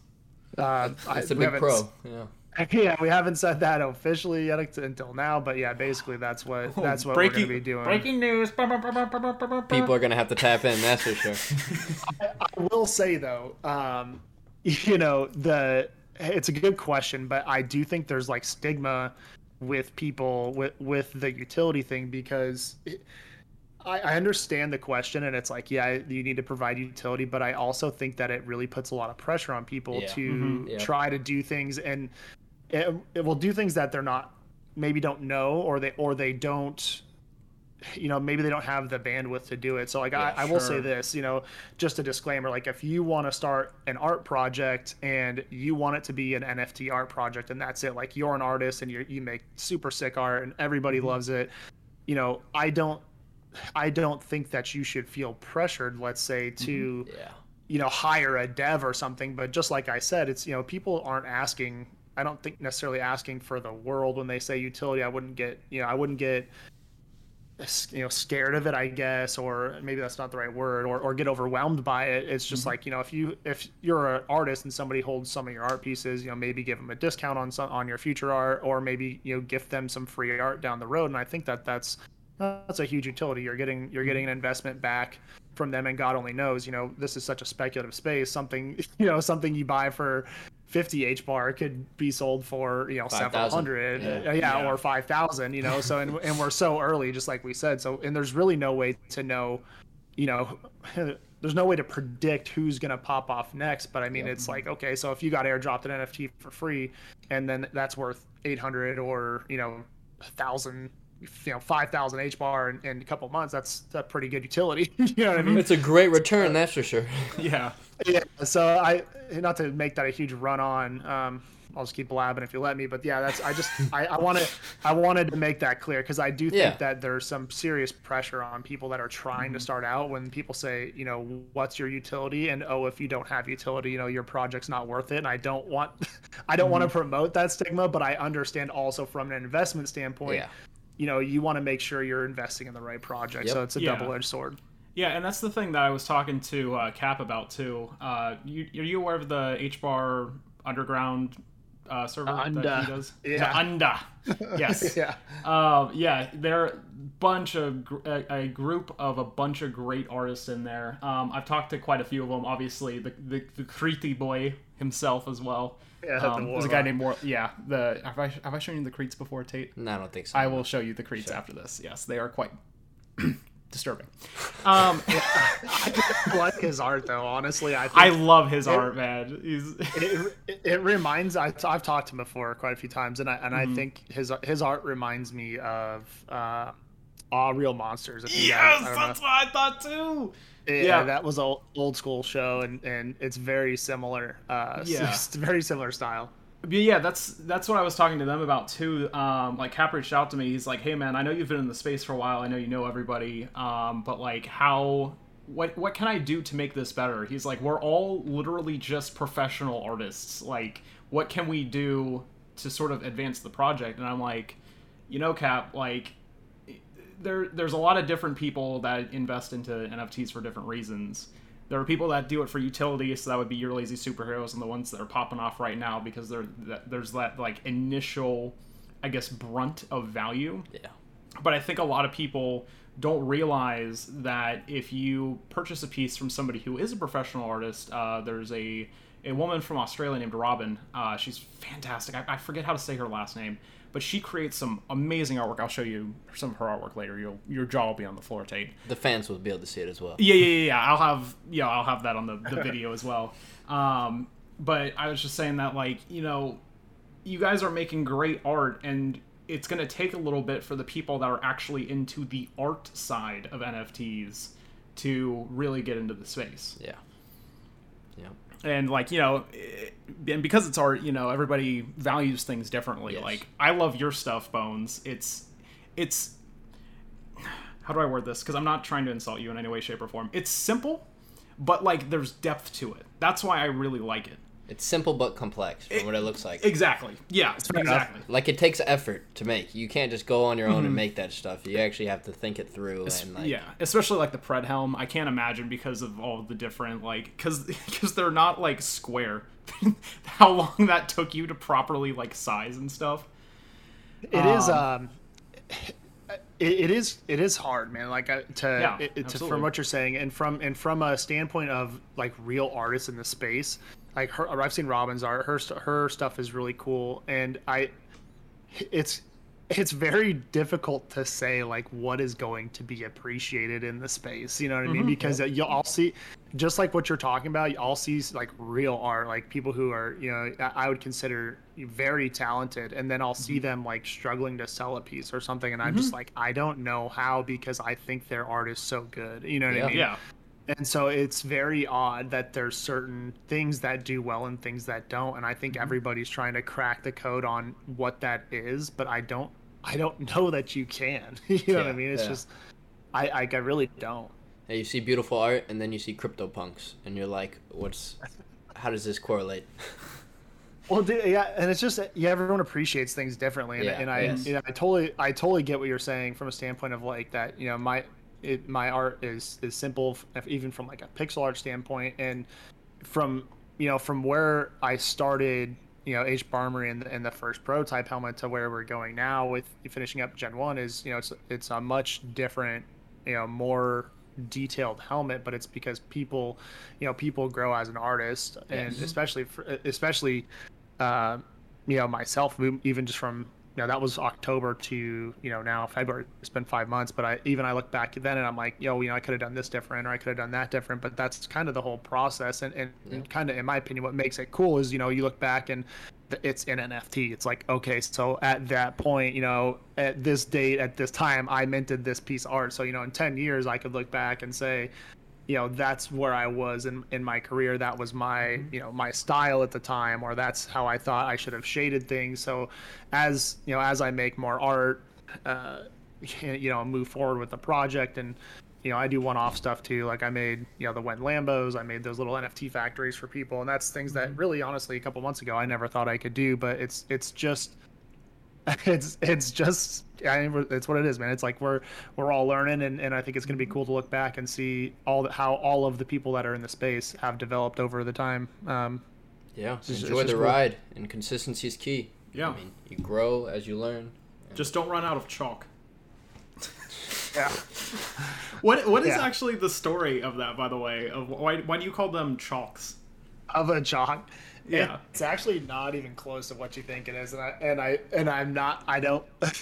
Uh, It's a big pro. Yeah. yeah, we haven't said that officially yet until now, but yeah, basically that's what that's what breaking, we're gonna be doing. Breaking news. People are gonna have to tap in. That's for sure. I will say though, um, you know, the it's a good question, but I do think there's like stigma with people with with the utility thing because. It, I, I understand the question, and it's like, yeah, you need to provide utility, but I also think that it really puts a lot of pressure on people Yeah. to Mhm. Yeah. try to do things, and it, it will do things that they're not, maybe don't know, or they or they don't, you know, maybe they don't have the bandwidth to do it. So like, Yeah, I, I will say this, you know, just a disclaimer, like if you want to start an art project and you want it to be an NFT art project, and that's it, like you're an artist and you you make super sick art and everybody Mm-hmm. loves it, you know, I don't. I don't think that you should feel pressured, let's say, to Yeah. you know hire a dev or something. But just like I said, it's you know people aren't asking. I don't think necessarily asking for the world when they say utility. I wouldn't get you know I wouldn't get you know scared of it i guess or maybe that's not the right word or, or get overwhelmed by it. It's just mm-hmm. like you know if you if you're an artist and somebody holds some of your art pieces you know maybe give them a discount on some on your future art or maybe you know gift them some free art down the road. And i think that that's that's a huge utility. You're getting you're getting an investment back from them and god only knows you know this is such a speculative space. Something you know something you buy for 50 h bar could be sold for you know several 5,000. hundred Yeah. Uh, yeah, Yeah. or 5000 you know so and, and we're so early just like we said so and there's really no way to know you know there's no way to predict who's going to pop off next but i mean it's like okay so if you got airdropped an nft for free and then that's worth 800 or you know 1000 you know 5000 h bar in, in a couple months that's a pretty good utility you know what i mean It's a great return. That's for sure. Yeah. Yeah so i not to make that a huge run on um i'll just keep blabbing if you let me but yeah that's i just i, I wanted i wanted to make that clear because i do think Yeah. that there's some serious pressure on people that are trying Mm-hmm. to start out when people say you know what's your utility and oh if you don't have utility you know your project's not worth it and i don't want i don't want to Mm-hmm. promote that stigma but i understand also from an investment standpoint Yeah. you know you want to make sure you're investing in the right project Yep. so it's a Yeah. double-edged sword Yeah, and that's the thing that I was talking to uh, Cap about too. Uh, you, are you aware of the H bar underground uh, server that Unda. he does. Yeah. The Unda. Yes. Yeah. Um, yeah, they're a bunch of gr- a, a group of a bunch of great artists in there. Um, I've talked to quite a few of them. Obviously, the the, the Kriti boy himself as well. Yeah, the um, there's a guy named War. Yeah, the have I have I shown you the Creets before, Tate? No, I don't think so. I will show you the Creets after this. Yes, they are quite disturbing. Um, I like his art though. Honestly, I think I love his art, man. He's it, it, it reminds I, I've talked to him before quite a few times and I and Mm-hmm. I think his his art reminds me of uh Aaahh!!! Real Monsters. Yes, guys- don't know. that's what I thought too. Yeah, yeah. that was an old school show and and it's very similar. Uh, Yeah. it's very similar style. But yeah, that's that's what I was talking to them about too. Um, like Cap reached out to me. He's like, "Hey man, I know you've been in the space for a while. I know you know everybody. Um, but like, how? What what can I do to make this better?" He's like, "We're all literally just professional artists. Like, what can we do to sort of advance the project?" And I'm like, "You know, Cap, like." There, there's a lot of different people that invest into NFTs for different reasons. There are people that do it for utility, so that would be your lazy superheroes and the ones that are popping off right now because that, there's that like initial, I guess, brunt of value. Yeah. But I think a lot of people don't realize that if you purchase a piece from somebody who is a professional artist, uh, there's a a woman from Australia named Robin. Uh, she's fantastic. I, I forget how to say her last name, but she creates some amazing artwork. I'll show you some of her artwork later. You'll your jaw will be on the floor, Tate. The fans will be able to see it as well. Yeah, yeah, yeah, yeah. I'll have yeah, I'll have that on the, the video as well. Um, but I was just saying that like you know, you guys are making great art, and it's gonna take a little bit for the people that are actually into the art side of NFTs to really get into the space. Yeah. Yeah. And like you know, eh, and because it's art, you know, everybody values things differently. Yes. Like I love your stuff, Bones. It's it's how do I word this? Because I'm not trying to insult you in any way, shape, or form. It's simple, but like there's depth to it. That's why I really like it. It's simple but complex from what it looks like. Exactly. Yeah. Exactly. like it takes effort to make. You can't just go on your Mm-hmm. own and make that stuff. You actually have to think it through and like yeah, especially like the Pred helm. I can't imagine because of all the different like because because they're not like square. How long that took you to properly like size and stuff. It is um, it, it is it is hard, man. Like uh, to, Yeah, it, it- to from what you're saying, and from and from a standpoint of like real artists in the space, like her, I've seen Robin's art. Her her stuff is really cool, and I, it's it's very difficult to say like what is going to be appreciated in the space. You know what I Mm-hmm. mean? Because you'll all see, just like what you're talking about, you all see like real art, like people who are you know I I would consider very talented, and then I'll Mm-hmm. see them like struggling to sell a piece or something, and I'm just like I don't know how because I think their art is so good. You know what Yeah. I mean? Yeah. And so it's very odd that there's certain things that do well and things that don't. And I think Mm-hmm. everybody's trying to crack the code on what that is, but I don't I don't know that you can. you know what I mean? It's yeah. just I, I I really don't. Yeah, you see beautiful art and then you see crypto punks and you're like, what's how does this correlate? Well, dude, yeah, and it's just yeah, everyone appreciates things differently, and, Yeah, and I, yes. you know, I totally, I totally get what you're saying from a standpoint of like that. You know, my, it, my art is is simple, even from like a pixel art standpoint, and from you know from where I started, you know, HBARMORY and the, and the first prototype helmet to where we're going now with finishing up Gen One is you know it's it's a much different, you know, more detailed helmet but it's because people you know people grow as an artist and Yes. especially for, especially uh, you know myself even just from know that was october to you know now february it's been five months but i even i look back then and i'm like yo you know i could have done this different or i could have done that different but that's kind of the whole process and, and, and kind of in my opinion what makes it cool is you know you look back and it's an nft it's like okay so at that point you know at this date at this time i minted this piece of art. So you know in 10 years i could look back and say you know that's where i was in, in my career. That was my you know my style at the time or that's how i thought i should have shaded things. So as you know as i make more art uh you know move forward with the project and you know i do one-off stuff too. Like i made you know the when lambos i made those little nft factories for people and that's things that really honestly a couple months ago i never thought i could do but it's it's just it's it's just I mean, it's what it is, man. It's like we're we're all learning, and, and I think it's going to be cool to look back and see all the, how all of the people that are in the space have developed over the time. Um, Yeah, just- enjoy the cool. ride, and consistency is key. Yeah. I mean, you grow as you learn. Just don't run out of chalk. Yeah. What what is Yeah. actually the story of that, by the way? Of why why do you call them chalks? Of a chalk. Yeah. It's actually not even close to what you think it is, and I and I and I'm not. I don't.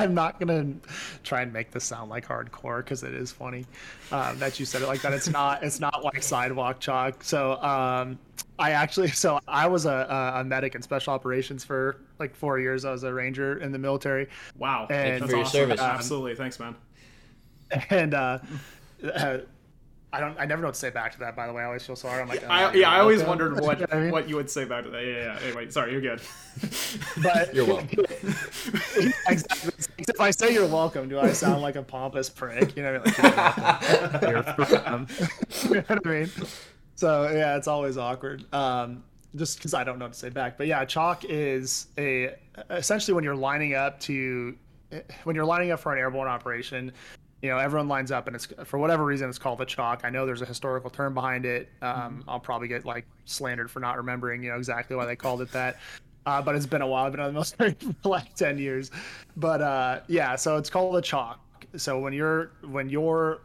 I'm not gonna try and make this sound like hardcore because it is funny um, that you said it like that. It's not. It's not like sidewalk chalk. So um, I actually. So I was a, a- a medic in special operations for like four years. I was a ranger in the military, Wow. And- That's for your awesome. service. Absolutely. Thanks, man. and uh, uh, I don't. I never know what to say back to that. By the way, I always feel sorry. I'm like, I, oh, yeah, I always welcome. wondered what You know I mean? what you would say back to that. Yeah, yeah. yeah. Anyway, sorry, you're good. But You're welcome. exactly. If I say you're welcome, do I sound like a pompous prick? You know, what I mean? like, you're welcome. you know what I mean? So yeah, it's always awkward. Um, just because I don't know what to say back. But yeah, chalk is a essentially when you're lining up to when you're lining up for an airborne operation. You know, everyone lines up, and it's for whatever reason it's called the chalk. I know there's a historical term behind it. Um, I'll probably get like slandered for not remembering, you know, exactly why they called it that. Uh, but it's been a while. I've been on the military for like ten years. But uh, yeah, so it's called the chalk. So when you're when your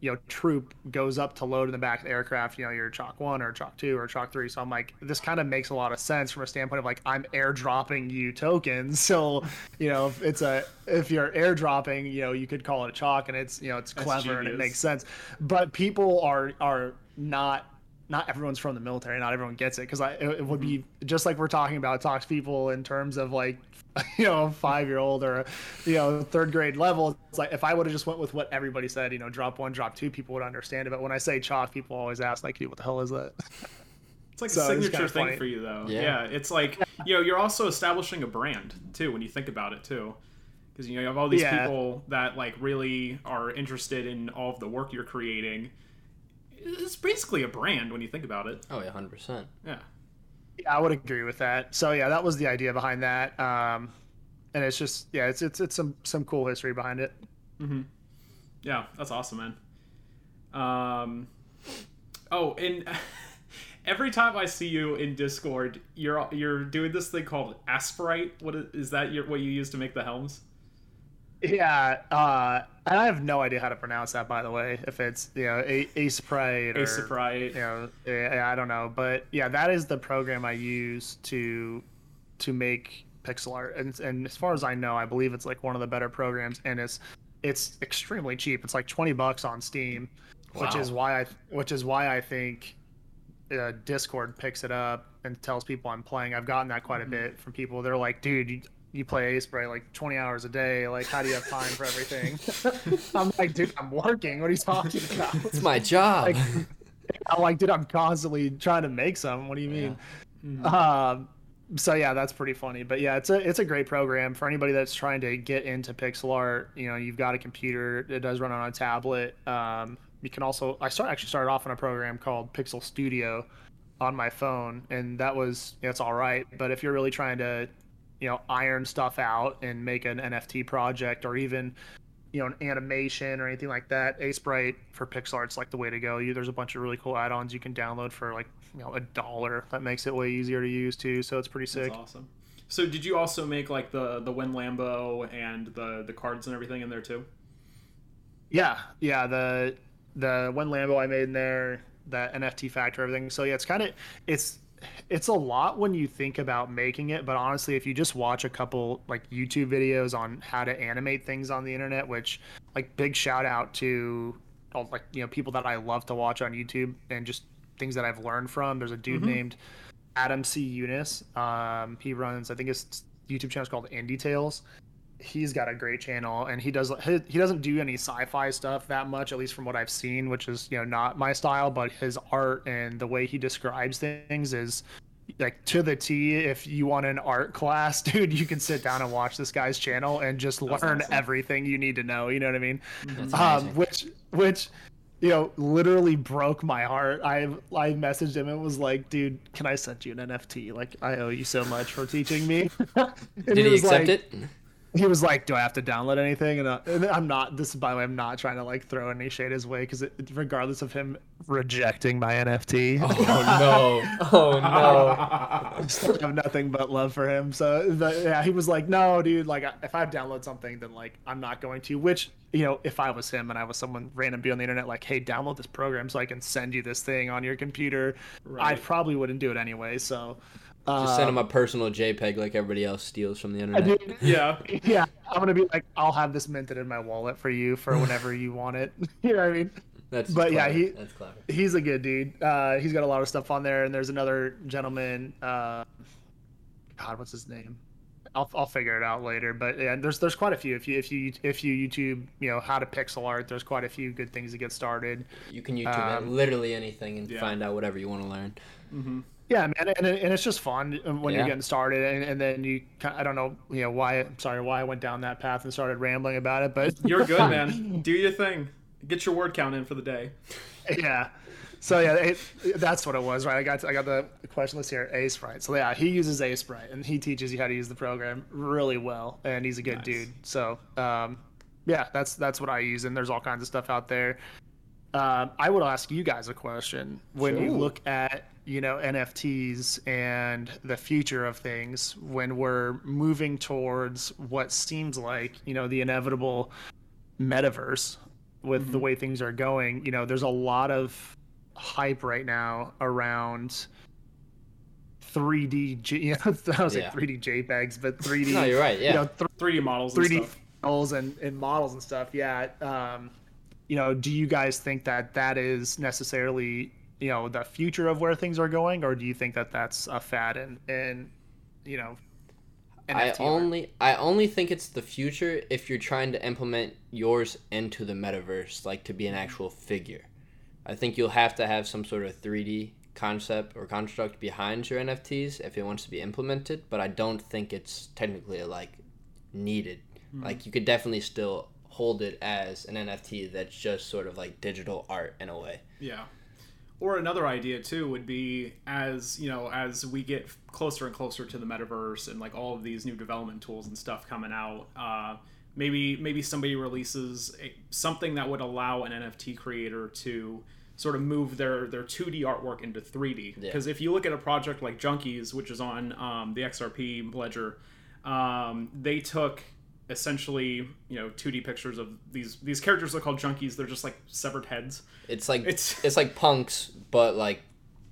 you know troop goes up to load in the back of the aircraft, you know you're chalk one or chalk two or chalk three. So I'm like, this kind of makes a lot of sense from a standpoint of like I'm airdropping you tokens. So you know if it's a if you're airdropping, you know you could call it a chalk, and it's you know it's clever and it makes sense. But people are are not not everyone's from the military. Not everyone gets it because it, it would be mm-hmm. just like we're talking about. It talks to people in terms of like, you know, a five year old or, you know, third grade level. It's like if I would have just went with what everybody said, you know, drop one, drop two, people would understand it. But when I say chalk, people always ask like, dude, what the hell is that? It's like So a signature thing funny. for you, though. Yeah. Yeah. it's like you know you're also establishing a brand too when you think about it too, because you know you have all these Yeah. people that like really are interested in all of the work you're creating. It's basically a brand when you think about it. Oh yeah, hundred percent. Yeah. Yeah, I would agree with that. So yeah, that was the idea behind that. Um, and it's just yeah, it's it's it's some some cool history behind it. Mm-hmm. Yeah, that's awesome, man. Um, oh, and every time I see you in Discord, you're you're doing this thing called Asprite. What is, is that? Your, what you use to make the helms? Yeah, uh, and I have no idea how to pronounce that, by the way. If it's you know a Aseprite or Asprite. you know, yeah, I don't know, but yeah, that is the program I use to to make pixel art, and and as far as I know, I believe it's like one of the better programs, and it's it's extremely cheap. It's like twenty bucks on Steam, which is why I which is why I think uh, Discord picks it up and tells people I'm playing. I've gotten that quite a bit from people. They're like, dude. You, play Aseprite like 20 hours a day. Like, how do you have time for everything? I'm like, dude, I'm working. What are you talking about? It's my job. I'm like, dude, I'm constantly trying to make some. What do you mean? Um, so yeah, that's pretty funny. But yeah, it's a it's a great program for anybody that's trying to get into pixel art. You know, you've got a computer. It does run on a tablet. Um, you can also I start actually started off on a program called Pixel Studio on my phone, and that was it's all right. But if you're really trying to you know iron stuff out and make an NFT project or even you know an animation or anything like that, Aseprite for pixel art's like the way to go. You, there's a bunch of really cool add-ons you can download for like you know a dollar. That makes it way easier to use too. So it's pretty sick. That's awesome. So did you also make like the the Win Lambo and the the cards and everything in there too? Yeah, yeah. The the one Lambo I made in there, the NFT factor, everything. So yeah, it's kind of it's it's a lot when you think about making it. But honestly, if you just watch a couple like YouTube videos on how to animate things on the internet, which like big shout out to all like you know people that I love to watch on YouTube and just things that I've learned from. There's a dude named Adam C. Younis. Um, he runs I think his YouTube channel is called Indie Tales he's got a great channel and he does he, he doesn't do any sci-fi stuff that much at least from what i've seen which is you know not my style but his art and the way he describes things is like to the t if you want an art class dude you can sit down and watch this guy's channel and just learn awesome. everything you need to know you know what i mean? Um, which which you know literally broke my heart. I i messaged him and was like dude can i send you an nft like i owe you so much for teaching me. Did he was accept like, it? He was like, "Do I have to download anything?" And, uh, and I'm not. This, by the way, I'm not trying to like throw any shade his way because regardless of him rejecting my NFT, Oh no! Oh no! I still have nothing but love for him. So but, yeah, he was like, "No, dude. Like, if I download something, then like I'm not going to." Which you know, if I was him and I was someone random be on the internet, like, "Hey, download this program so I can send you this thing on your computer," I probably wouldn't do it anyway. So. Just send him a personal JPEG like everybody else steals from the I internet. do. Yeah. Yeah, I'm gonna be like, I'll have this minted in my wallet for you for whenever you want it. you know what I mean? That's But yeah, he- that's clever. He's a good dude. Uh, he's got a lot of stuff on there, and there's another gentleman. Uh, God, what's his name? I'll, I'll figure it out later. But yeah, there's there's quite a few. If you if you if you YouTube, you know how to pixel art, there's quite a few good things to get started. You can YouTube Um, literally anything and yeah. find out whatever you want to learn. Yeah, man, and, and it's just fun when Yeah. you're getting started, and, and then you, ki- I don't know, you know, why, sorry, why I went down that path and started rambling about it, but You're good, man. Do your thing. Get your word count in for the day. yeah. So yeah, it, that's what it was, right? I got I got the question list here, Aseprite. So yeah, he uses Aseprite, and he teaches you how to use the program really well, and he's a good Nice. dude. So um, yeah, that's that's what I use, and there's all kinds of stuff out there. Um, I would ask you guys a question when you look at you know NFTs and the future of things when we're moving towards what seems like you know the inevitable metaverse with the way things are going. You know, there's a lot of hype right now around 3D. J- You know, I was Yeah. like 3D JPEGs, but 3D. No, you're right. You Yeah. know, th- 3D models 3D stuff. models and, and models and stuff. Yeah. Um, you know, do you guys think that that is necessarily you know the future of where things are going, or do you think that that's a fad and and you know? I NFT art? only I only think it's the future if you're trying to implement yours into the metaverse, like to be an mm-hmm. actual figure. I think you'll have to have some sort of 3D concept or construct behind your NFTs if it wants to be implemented, but I don't think it's technically like needed. Mm-hmm. Like you could definitely still hold it as an NFT that's just sort of like digital art in a way. Yeah. Or another idea too would be as you know as we get closer and closer to the metaverse and like all of these new development tools and stuff coming out, uh, maybe maybe somebody releases a, something that would allow an NFT creator to sort of move their their 2D artwork into 3D. Yeah. Because if you look at a project like Junkies, which is on um, the XRP ledger, um, they took essentially you know 2D pictures of these these characters are called Junkies. They're just like severed heads. It's like It's- it's, like punks, but like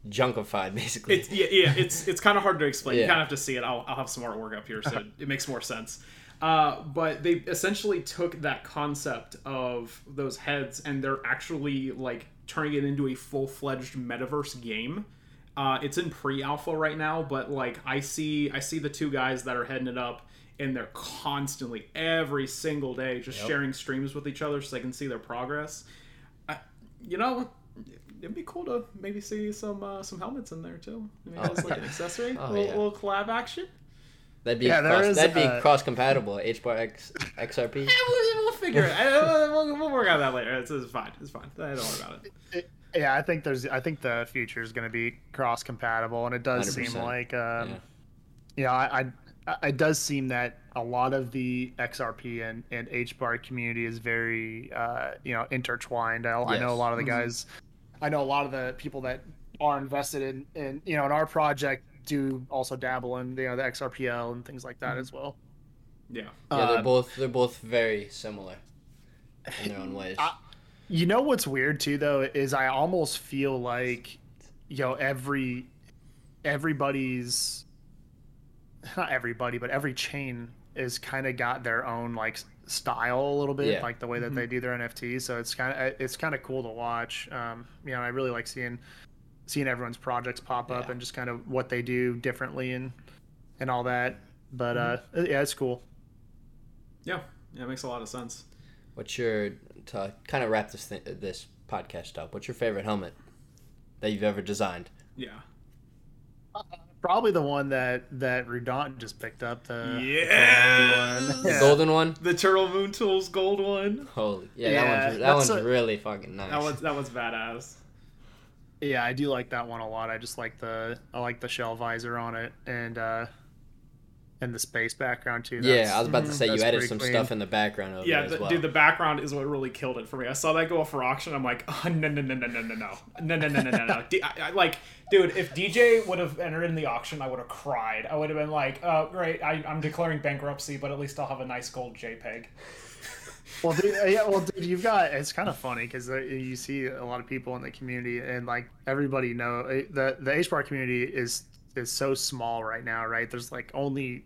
junkified basically. It's yeah, yeah. It's it's kind of hard to explain. You kind of have to see it. I'll, I'll have some artwork up here, so it makes more sense. Uh, but they essentially took that concept of those heads, and they're actually like turning it into a full fledged metaverse game. Uh, it's in pre-alpha right now, but like I see, I see the two guys that are heading it up, and they're constantly every single day just sharing streams with each other so they can see their progress. I, you know, it'd be cool to maybe see some uh, some helmets in there too. Maybe as like an accessory, Oh, little, yeah. little collab action. That'd be Yeah, cross, is, that'd be uh, cross compatible. H bar X XRP. Yeah, we'll, we'll figure it. I, we'll, we'll work on that later. It's, it's fine. It's fine. I Don't worry about it. Yeah, I think there's. I think the future is going to be cross compatible, and it does seem 100%. like, um, Yeah. you know, I, I, it does seem that a lot of the XRP and and HBAR community is very, uh, you know, intertwined. I, I know a lot of the guys. I know a lot of the people that are invested in, in you know, in our project do also dabble in, you know, the XRPL and things like that as well. Yeah. Yeah, they're Uh, both they're both very similar in their own ways. I- You know what's weird too though is I almost feel like you know every everybody's not everybody but every chain is kind of got their own like style a little bit Yeah. like the way that they do their NFTs so it's kind of it's kind of cool to watch um you know I really like seeing seeing everyone's projects pop up Yeah. and just kind of what they do differently and and all that but uh yeah it's cool Yeah. Yeah. It makes a lot of sense. What's your to kind of wrap this th- this podcast up? What's your favorite helmet that you've ever designed? Yeah. Probably the one that that Rudant just picked up the Yeah. The Yeah. golden one. The Turtle Moon Tools gold one. Holy yeah, Yeah, that one's that that's one's a- really fucking nice. That one's that one's badass. Yeah, I do like that one a lot. I just like the I like the shell visor on it, and uh, and the space background too. Yeah, I was about to say you added some clean. stuff in the background of Yeah, it as the, well. dude, the background is what really killed it for me. I saw that go up for auction. I'm like, oh, no, no, no, no, no, no, no, no, no, no, no, no, no. D- I, I, like, dude, if DJ would have entered in the auction, I would have cried. I would have been like, oh, great, I, I'm declaring bankruptcy, but at least I'll have a nice gold JPEG. Well, dude, uh, yeah, well, dude, you've got it's kind of funny because you see a lot of people in the community, and like everybody know uh, the the H bar community is is so small right now, right? There's like only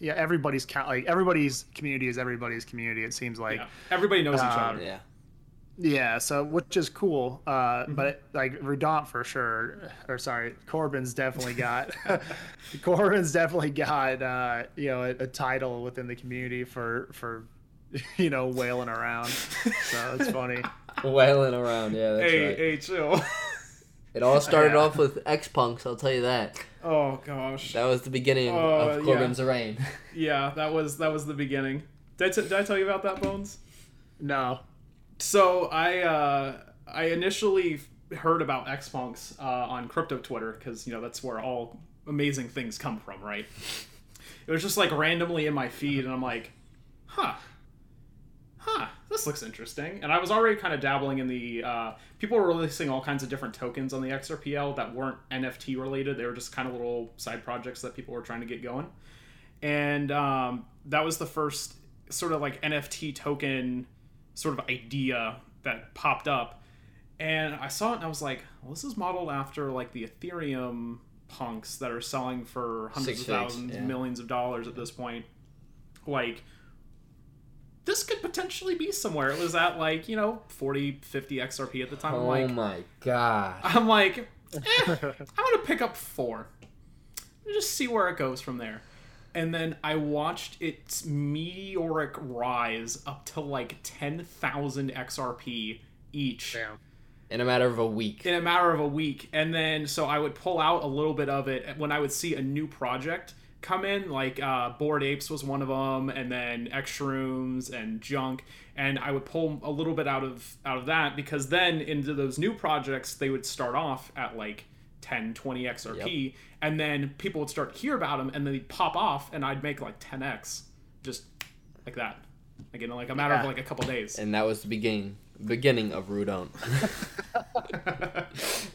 yeah, everybody's count like everybody's community is everybody's community. It seems like Yeah, everybody knows each Um, other. yeah. Yeah, so which is cool. Uh, Mm-hmm. But like Rudant for sure, or sorry, Corbin's definitely got Corbin's definitely got uh, you know a, a title within the community for for you know wailing around. So it's funny. Wailing around, yeah, that's Hey, right. hey, chill. It all started Yeah. off with XPunks, I'll tell you that. oh gosh. That was the beginning Uh, of Corbin's reign. Yeah, that was that was the beginning. Did I, t- did I tell you about that, Bones? No. So I uh, I initially heard about Xpunks uh, on crypto Twitter because you know that's where all amazing things come from, right? It was just like randomly in my feed, and I'm like, huh, huh, this looks interesting. And I was already kind of dabbling in the uh, people were releasing all kinds of different tokens on the XRPL that weren't NFT related. They were just kind of little side projects that people were trying to get going. And um, that was the first sort of like NFT token sort of idea that popped up. And I saw it and I was like, well, this is modeled after like the Ethereum punks that are selling for hundreds Six of figs, thousands, yeah. millions of dollars at this point. Like, this could potentially be somewhere. It was at like, you know, 40, 50 XRP at the time. I'm Oh like, my god. I'm like, eh, I'm gonna pick up four. Just see where it goes from there. And then I watched its meteoric rise up to like 10,000 XRP each Damn. In a matter of a week. in a matter of a week. And then so I would pull out a little bit of it when I would see a new project come in, like uh, Bored Apes was one of them, and then XShrooms and Junk. And I would pull a little bit out of out of that because then into those new projects they would start off at like 10, 20 XRP, and then people would start to hear about them, and then they'd pop off, and I'd make like 10x, just like that, like in like a matter of like a couple days. And that was the beginning beginning of Rudon.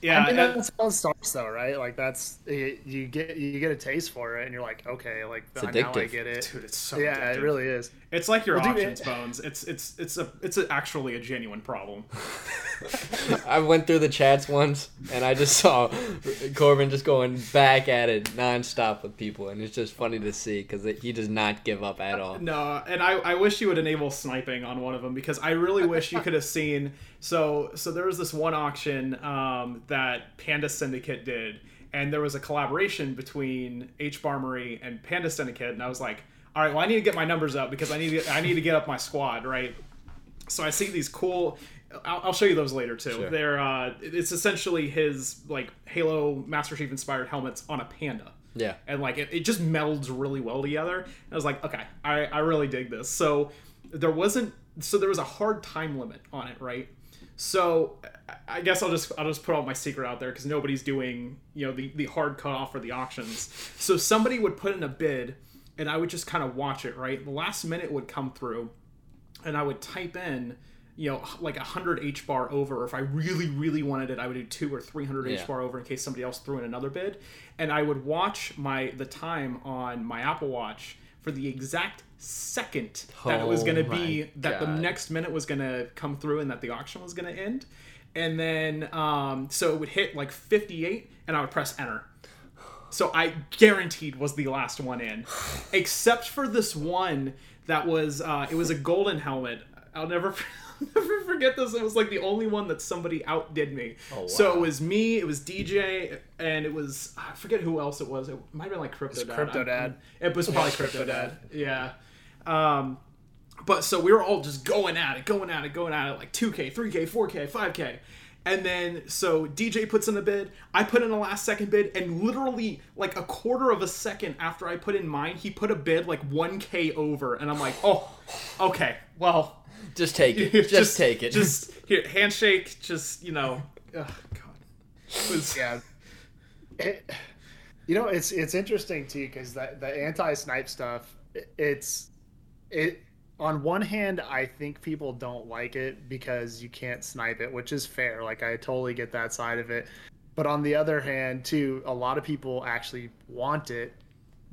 Yeah, I mean, and- that's how it starts, though, right? Like that's it, you get you get a taste for it, and you're like, okay, like It's now I get it. dude, it's so yeah, addictive. it really is. It's like your Well, dude, options it- bones. It's it's it's a it's a, actually a genuine problem. I went through the chats once and I just saw Corbin just going back at it nonstop with people, and it's just funny to see because he does not give up at all. No, and I, I wish you would enable sniping on one of them because I really wish you could have seen. So so there was this one auction um, that Panda Syndicate did, and there was a collaboration between HBARMORY and Panda Syndicate, and I was like, all right, well I need to get my numbers up because I need to I need to get up my squad right. So I see these cool. I'll, I'll show you those later too. Sure. They're uh, it's essentially his like Halo Master Chief inspired helmets on a panda Yeah. and like it, it just melds really well together. And I was like, okay, I, I really dig this. So there wasn't so there was a hard time limit on it, right? So I- guess I'll just I'll just put all my secret out there because nobody's doing you know the the hard cutoff for the auctions. So somebody would put in a bid, and I would just kind of watch it. Right, the last minute would come through, and I would type in. You know, like a hundred H bar over. Or if I really, really wanted it, I would do two or three hundred H bar over in case somebody else threw in another bid. And I would watch my the time on my Apple Watch for the exact second that it was Oh going to be that the next minute was going to come through and that the auction was going to end. And then um, so it would hit like 58 and I would press enter. So I guaranteed was the last one in, except for this one that was uh, it was a golden helmet. I'll never never forget this. It was like the only one that somebody outdid me. Oh, wow. So it was me, it was DJ, and it was I forget who else it was. It might have been like Crypto Dad. Crypto Dad. It was probably Crypto Dad. Yeah. Um, but so we were all just going at it, going at it, going at it, like 2K, 3K, 4K, 5K. And then so DJ puts in a bid, I put in a last second bid, and literally like a quarter of a second after I put in mine, he put a bid like 1K over, and I'm like, oh, okay, well, Just take it. Just, take it. Just here, handshake, just you know, oh god, it was Yeah. It, You know, it's it's interesting too because the the anti snipe stuff, it- it's it. On one hand, I think people don't like it because you can't snipe it, which is fair. Like I totally get that side of it. But on the other hand, too, a lot of people actually want it.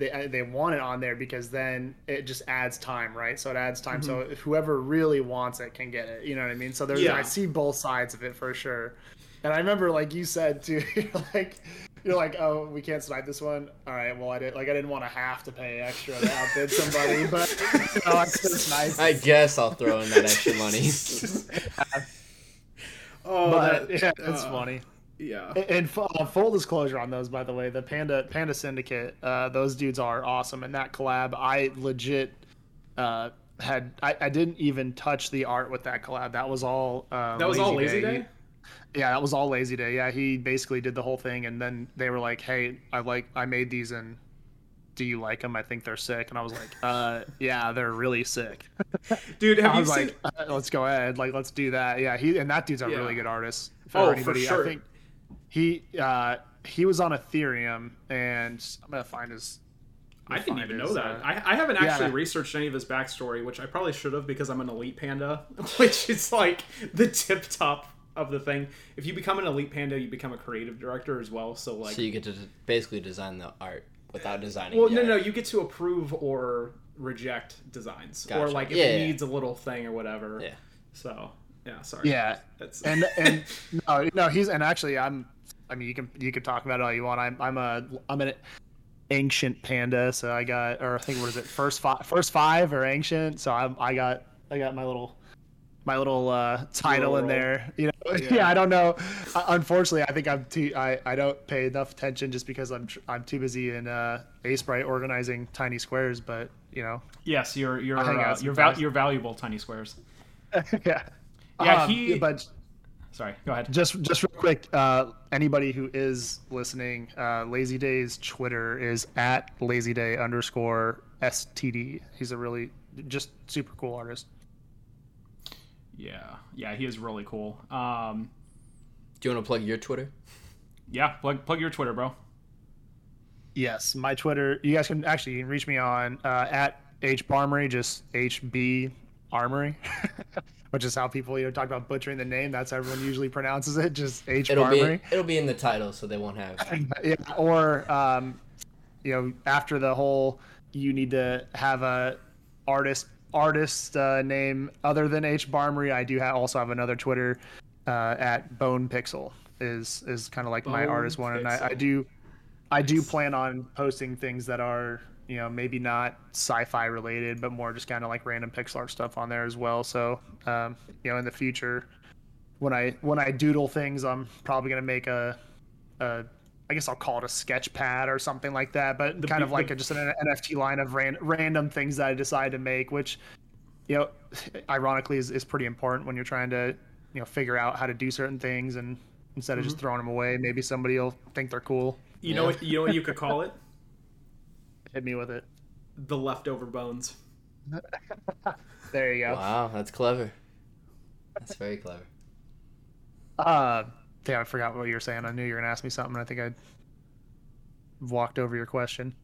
They uh, they want it on there because then it just adds time, right? So it adds time. So whoever really wants it can get it. You know what I mean? So there's Yeah. I see both sides of it for sure. And I remember, like you said too, you're like, you're like, oh, we can't snipe this one. All right, well, I did like I didn't want to have to pay extra to outbid somebody, but you know, I could. I guess I'll throw in that extra money. Oh, but that- yeah, it's uh, funny. Yeah. And, uh, full disclosure on those, by the way, the Panda Panda Syndicate, uh, those dudes are awesome. And that collab, I legit uh, had I, I didn't even touch the art with that collab. That was all. Uh, That was all Lazy Day? Yeah, that was all Lazy Day. Yeah, he basically did the whole thing, and then they were like, "Hey, I like I made these, and do you like them? I think they're sick." And I was like, "Uh, yeah, they're really sick." Dude, have I you was seen like, uh, "Let's go ahead, like let's do that." Yeah, he and that dude's a Yeah. really good artist. Oh, for sure. I think he uh he was on Ethereum, and I'm gonna find his. I didn't even his, know that. uh, I, I haven't actually yeah. researched any of his backstory, which I probably should have because I'm an elite panda, which is like the tip top of the thing. If you become an elite panda, you become a creative director as well. So like, so you get to basically design the art without designing. well, the no, art. no, you get to approve or reject designs, or like if Yeah, it yeah. needs a little thing or whatever. Yeah. So yeah, sorry. Yeah, That's and and no, no, he's and actually, I'm. I mean, you can you can talk about it all you want. I'm I'm a I'm an ancient panda, so I got or I think what is it first five first five or ancient. So I I got I got my little my little uh, title in Little- there. You know, yeah. Yeah. I don't know. Uh, Unfortunately, I think I'm too. I, I don't pay enough attention just because I'm tr- I'm too busy in uh, Aseprite organizing tiny squares. But you know, yes, you're you're I hang out uh, you're sometimes. val- you're valuable, tiny squares. yeah. Yeah, Um, he- But Sorry, go ahead. just just real quick, uh, anybody who is listening, uh, Lazy Day's Twitter is at Lazy Day underscore STD. He's a really just super cool artist. Yeah, yeah, he is really cool. Um, Do you want to plug your Twitter? yeah, plug plug your Twitter, bro. Yes, my Twitter. You guys can actually you can reach me on uh, at HBARMORY, just HB Armory, which is how people you know talk about butchering the name. That's how everyone usually pronounces it. Just H It'll be it'll be in the title, so they won't have. yeah, or um, you know, after the whole, you need to have a artist artist uh, name other than HBARMORY. I do ha- also have another Twitter uh, at Bone Pixel is is kind of like my Bone artist one, and I, I do I do plan on posting things that are you know maybe not sci-fi related, but more just kind of like random pixel art stuff on there as well. So um, you know, in the future, when I when I doodle things, I'm probably gonna make a, a I guess I'll call it a sketch pad or something like that, but kind be- of like a, just an NFT line of ran, random things that I decide to make, which you know, ironically is, is pretty important when you're trying to you know figure out how to do certain things and instead of just Mm-hmm. throwing them away, maybe somebody will think they're cool. You know what? You know what you could call it? Hit me with it. The leftover bones. There you go. Wow, that's clever. That's very clever. Uh, yeah, I forgot what you were saying. I knew you were gonna ask me something. I think I walked over your question.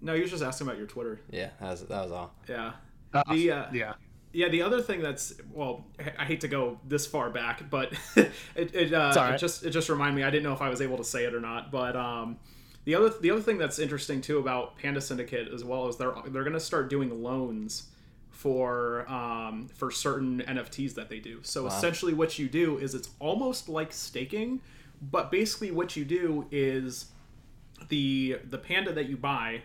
No, you were just asking about your Twitter. Yeah, that was that was all. Yeah. Uh, The, uh, yeah. Yeah, the other thing that's well, I hate to go this far back, but it it, uh, It's all right. it just it just reminded me. I didn't know if I was able to say it or not, but um, the other the other thing that's interesting too about Panda Syndicate as well is they're they're gonna start doing loans for um, for certain NFTs that they do. So essentially, what you do is it's almost like staking, but basically what you do is the the panda that you buy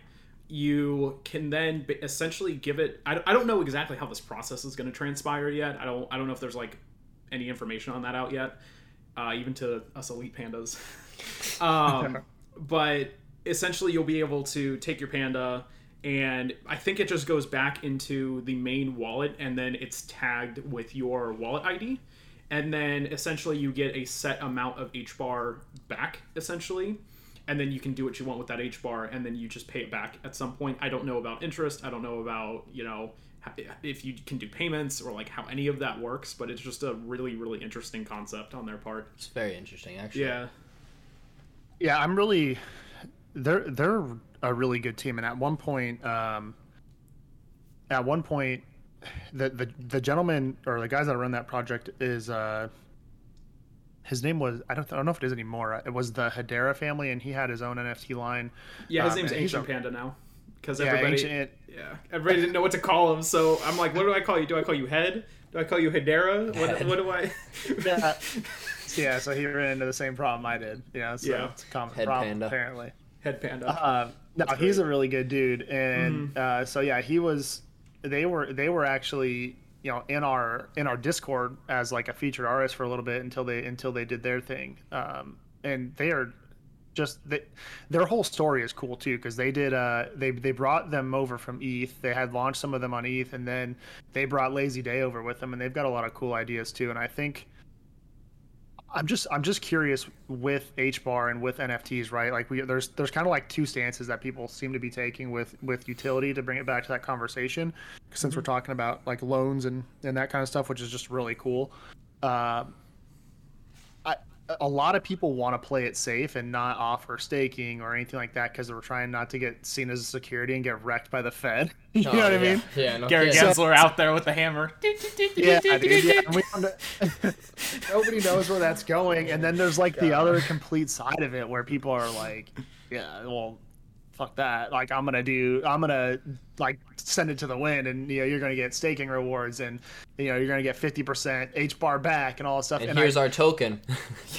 you can then essentially give it I, I don't know exactly how this process is going to transpire yet. I don't i don't know if there's like any information on that out yet uh, even to us elite pandas. Um, but essentially you'll be able to take your panda and i think it just goes back into the main wallet and then it's tagged with your wallet id and then essentially you get a set amount of h bar back essentially. And then you can do what you want with that h bar and then you just pay it back at some point. I don't know about interest. I don't know about you know if you can do payments or like how any of that works but it's just a really really interesting concept on their part. It's very interesting, actually. yeah Yeah, I'm really they're they're a really good team, and at one point, um, at one point, the the the gentleman or the guys that run that project is uh, his name was I don't I don't know if it is anymore. It was the Hedera family, and he had his own NFT line. Yeah, his Um, name's Ancient Panda now. Because Yeah, everybody, Ancient- yeah, everybody didn't know what to call him. So I'm like, what do I call you? Do I call you Head? Do I call you Hedera? What, Head. what do I? Yeah. yeah, so he ran into the same problem I did. Yeah, so Yeah. it's a common Head problem panda. apparently. Head Panda. Uh, no, That's he's great. a really good dude, and Mm-hmm. uh, so yeah, he was. They were they were actually you know in our in our Discord as like a featured artist for a little bit until they until they did their thing, um, and they are just they, their whole story is cool too because they did uh they they brought them over from ETH. They had launched some of them on ETH, and then they brought Lazy Day over with them, and they've got a lot of cool ideas too. And I think I'm just I'm just curious with H bar and with NFTs, right? Like we there's there's kind of like two stances that people seem to be taking with with utility to bring it back to that conversation. Since we're talking about like loans and and that kind of stuff, which is just really cool. Uh, I a lot of people want to play it safe and not offer staking or anything like that because they're trying not to get seen as a security and get wrecked by the Fed. you know Oh, what I mean? Yeah, no Gary kidding. Gensler out there with the hammer. Yeah. Yeah, and we don't- nobody knows where that's going. And then there's like the other complete side of it where people are like, "Yeah, well, fuck that. Like, I'm gonna do. I'm gonna like send it to the wind, and you know, you're gonna get staking rewards, and you know, you're gonna get 50% H bar back, and all this stuff. And I- here's our token.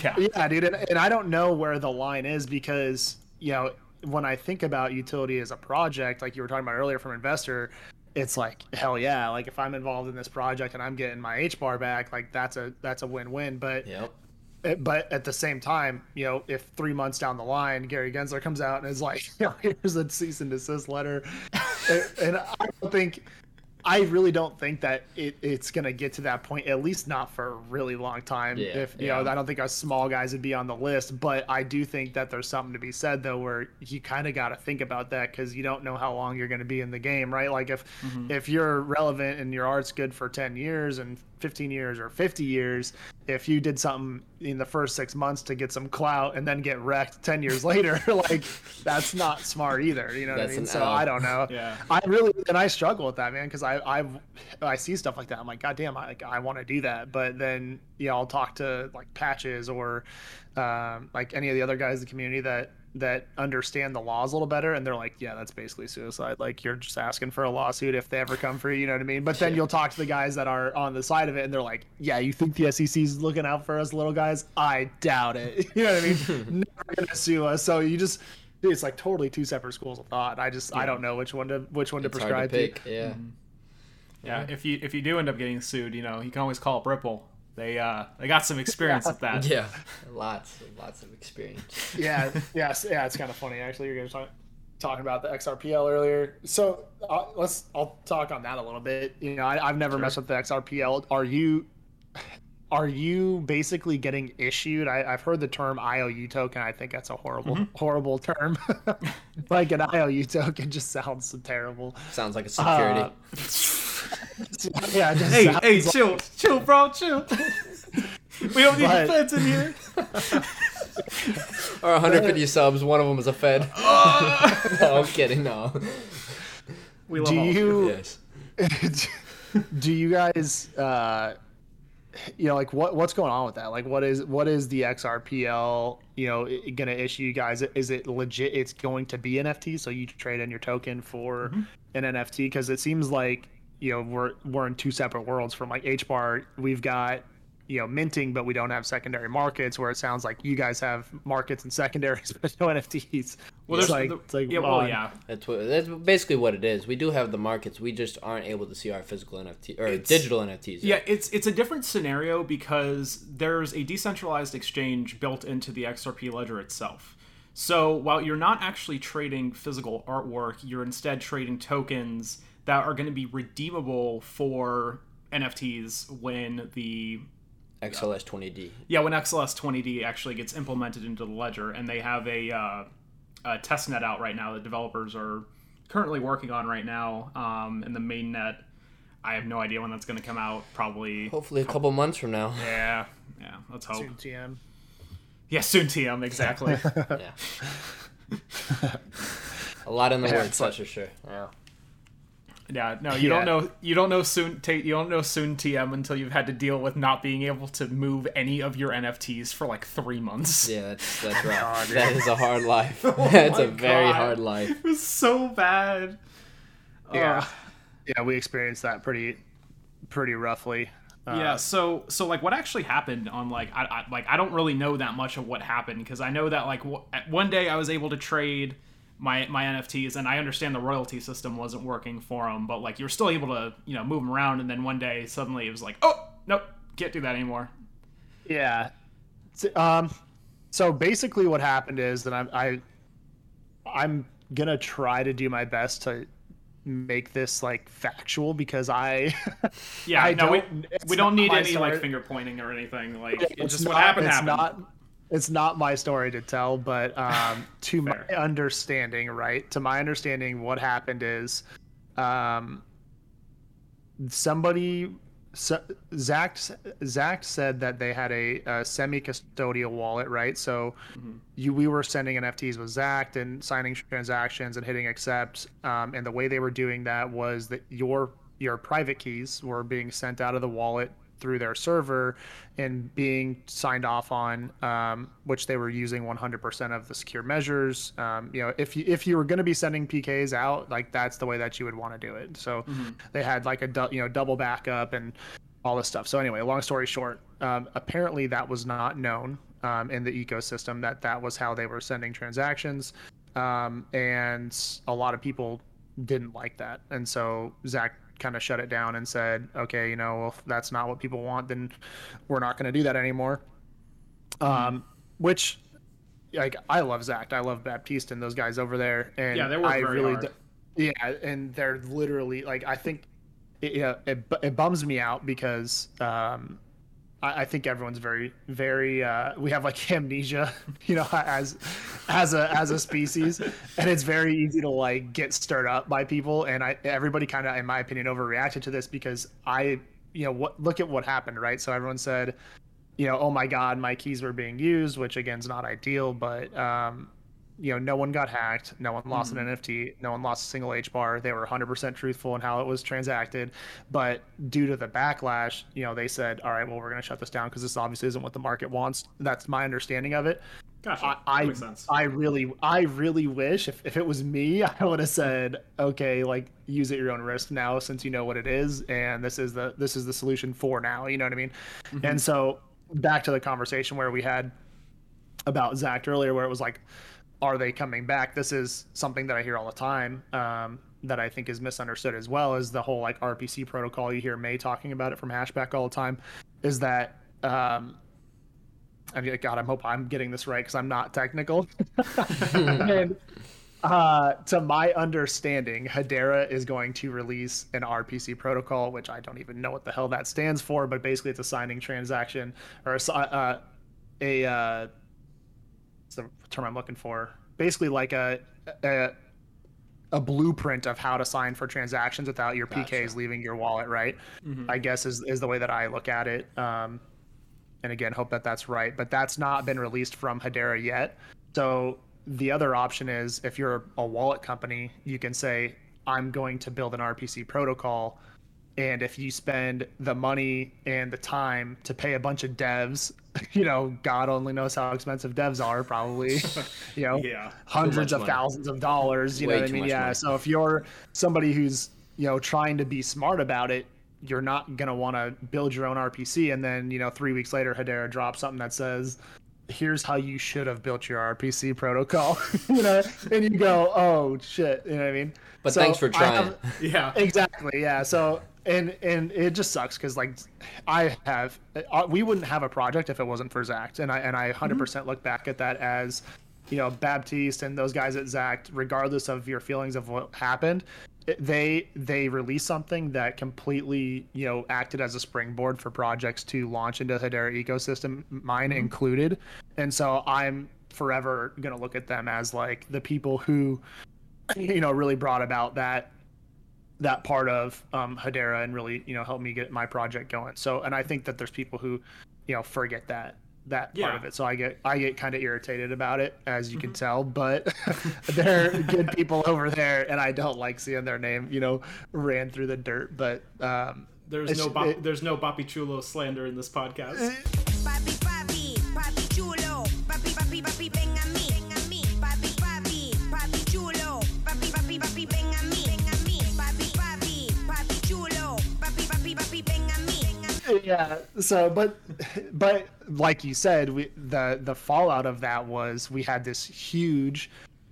Yeah. yeah, dude, and, and I don't know where the line is because you know when I think about utility as a project, like you were talking about earlier from investor, it's like hell yeah, like if I'm involved in this project and I'm getting my H bar back, like that's a that's a win-win. But Yep. but at the same time, you know, if three months down the line, Gary Gensler comes out and is like, you know, here's a cease and desist letter, and I don't think. I really don't think that it, it's gonna get to that point, at least not for a really long time. Yeah, if you yeah. know, I don't think us small guys would be on the list, but I do think that there's something to be said though, where you kind of got to think about that because you don't know how long you're going to be in the game, right? Like if mm-hmm. if you're relevant and your art's good for 10 years and 15 years or 50 years, if you did something in the first six months to get some clout and then get wrecked 10 years later, like that's not smart either. You know what I mean? So L. I don't know. Yeah. I really and I struggle with that, man, because I I I see stuff like that. I'm like, God damn, I like, I want to do that, but then yeah, I'll talk to like patches or um, like any of the other guys in the community that that understand the laws a little better, and they're like, yeah, that's basically suicide. Like you're just asking for a lawsuit if they ever come for you. You know what I mean? But then you'll talk to the guys that are on the side of it, and they're like, yeah, you think the SEC's looking out for us little guys? I doubt it. You know what I mean? Never gonna sue us. So you just it's like totally two separate schools of thought. I just I don't know which one to which one to It's to prescribe to. pick. Mm-hmm. Yeah. Yeah, if you if you do end up getting sued, you know, you can always call up Ripple. They uh they got some experience with that. Yeah. Lots, lots of experience. yeah, yes, yeah. It's kind of funny actually. You're gonna talk talking about the XRPL earlier. So uh, let's I'll talk on that a little bit. You know, I, I've never messed with the XRPL. Are you? Are you basically getting issued? I, I've heard the term IOU token. I think that's a horrible, horrible term. like an IOU token just sounds so terrible. Sounds like a security. Uh, yeah, it just Hey, sounds hey, like- chill, chill, bro, chill. we don't need But- feds in here. or 150 subs, one of them is a Fed. no, I'm kidding. No. We love do all of you? Yes. do you guys uh you know like what what's going on with that? Like what is what is the xrpl you know gonna issue you guys? Is it legit? It's going to be nft so you trade in your token for mm-hmm. an nft because it seems like you know we're we're in two separate worlds from like hbar we've got you know minting but we don't have secondary markets where it sounds like you guys have markets and secondaries but no nfts Well, it's there's like, the- it's like yeah, well, yeah. That's what. That's basically what it is. We do have the markets. We just aren't able to see our physical NFT or It's- digital NFTs. Yeah, it's it's a different scenario because there's a decentralized exchange built into the XRP ledger itself. So while you're not actually trading physical artwork, you're instead trading tokens that are going to be redeemable for NFTs when the XLS 20D. yeah when XLS 20D actually gets implemented into the ledger, and they have a, uh, a test net out right now that developers are currently working on right now, um, and the main net. I have no idea when that's going to come out. Probably Hopefully, a couple months from now. yeah, yeah. Let's hope. Soon TM. Yeah, soon TM exactly. yeah. A lot in the Yeah, works, that's for sure. Yeah. Yeah, no, you Yeah. don't know. You don't know soon. Ta- you don't know soon TM until you've had to deal with not being able to move any of your NFTs for like three months. Yeah, that's that's rough. God, that is a hard life. that's my a very hard life. It was so bad. Yeah. Ugh. Yeah, we experienced that pretty pretty roughly. Uh, yeah so so like what actually happened on like I, I like i don't really know that much of what happened because i know that like w- one day i was able to trade my my nfts and i understand the royalty system wasn't working for them but like you're still able to you know move them around and then one day suddenly it was like oh nope can't do that anymore Yeah. Um. So basically, what happened is that I'm I, I'm gonna try to do my best to make this like factual because I. yeah I no we, we don't need any story. like finger pointing or anything like It's it's just what happened it's happened Not, it's not my story to tell, but um, to my understanding, right? To my understanding, what happened is, um, somebody, so, Xact, Xact said that they had a, a semi-custodial wallet, right? So, you we were sending NFTs with Xact and signing transactions and hitting accept, um, and the way they were doing that was that your your private keys were being sent out of the wallet through their server and being signed off on, um, which they were using 100% of the secure measures. Um, you know, if you if you were going to be sending PKs out, like that's the way that you would want to do it. So they had like a du- you know double backup and all this stuff. So anyway, long story short, um, apparently that was not known um, in the ecosystem that that was how they were sending transactions, um, and a lot of people didn't like that, and so Xact kind of shut it down and said, okay, you know, well, if that's not what people want, then we're not going to do that anymore. Um, which, like, I love Xact, I love Baptiste and those guys over there, and Yeah, they work I very really, hard. d- yeah, and they're literally like, I think, it, yeah, it, it bums me out because um, I, I think everyone's very, very. Uh, we have like amnesia, you know, as as a as a species, and it's very easy to like get stirred up by people. And I everybody kind of, in my opinion, overreacted to this because I, you know, what look at what happened, right? So everyone said, you know, oh my god, my keys were being used, which again is not ideal, but um, you know, no one got hacked, no one lost an mm-hmm. NFT, no one lost a single H bar. They were 100% truthful in how it was transacted, but due to the backlash, you know, they said, all right, well, we're going to shut this down because this obviously isn't what the market wants. That's my understanding of it. gotcha I, That I, makes sense I really, I really wish if, if it was me, I would have said, okay, like use at your own risk now, since you know what it is, and this is the this is the solution for now. You know what I mean? Mm-hmm. And so back to the conversation where we had about Xact earlier, where it was like, are they coming back? This is something that I hear all the time. Um, that I think is misunderstood as well is the whole like RPC protocol. You hear May talking about it from HashPack all the time. Is that um, I mean, God, I hope I'm getting this right because I'm not technical. and uh, to my understanding, Hedera is going to release an RPC protocol, which I don't even know what the hell that stands for, but basically it's a signing transaction or a, uh, a uh, what's the term I'm looking for? Basically, like a, a a blueprint of how to sign for transactions without your PKs leaving your wallet, right? I guess is is the way that I look at it. Um, and again, hope that that's right. But that's not been released from Hedera yet. So the other option is if you're a wallet company, you can say, I'm going to build an RPC protocol. And if you spend the money and the time to pay a bunch of devs, you know, God only knows how expensive devs are, probably, you know, Yeah. hundreds of money. thousands of dollars. You Way know what I mean? Yeah. money. So if you're somebody who's, you know, trying to be smart about it, you're not going to want to build your own RPC. And then, you know, three weeks later, Hedera drops something that says, here's how you should have built your RPC protocol, you know, and you go, oh shit, you know what I mean? But So thanks for trying. have- yeah exactly, yeah. So and and it just sucks because like I have, uh, we wouldn't have a project if it wasn't for Xact, and I and I mm-hmm. 100 percent look back at that as, you know, Baptiste and those guys at Xact, regardless of your feelings of what happened. Eh, they they released something that completely you know acted as a springboard for projects to launch into Hedera ecosystem, mine mm-hmm. included, and so I'm forever gonna look at them as like the people who you know really brought about that that part of um, Hedera and really you know helped me get my project going. So and I think that there's people who you know forget that that part of it. So I get I get kind of irritated about it, as you can tell. But they're good people over there, and I don't like seeing their name, you know, ran through the dirt. But um, There's no bop, it- there's no Boppy Chulo slander in this podcast. Papi, papi, papi chulo. Papi, papi, papi, ven yeah. So but but like you said we the the fallout of that was we had this huge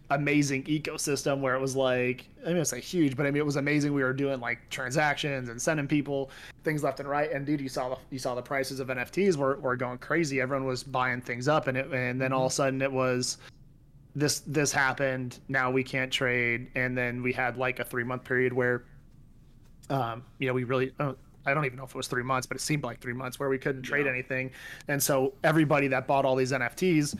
amazing ecosystem where it was like i mean it's like huge but i mean it was amazing. We were doing like transactions and sending people things left and right. And dude you saw the you saw the prices of nfts were, were going crazy. Everyone was buying things up and it and then all of a sudden it was this this happened. Now we can't trade. And then we had like a three month period where um, you know, we really, uh, I don't even know if it was three months, but it seemed like three months where we couldn't trade Yeah. anything. And so everybody that bought all these NFTs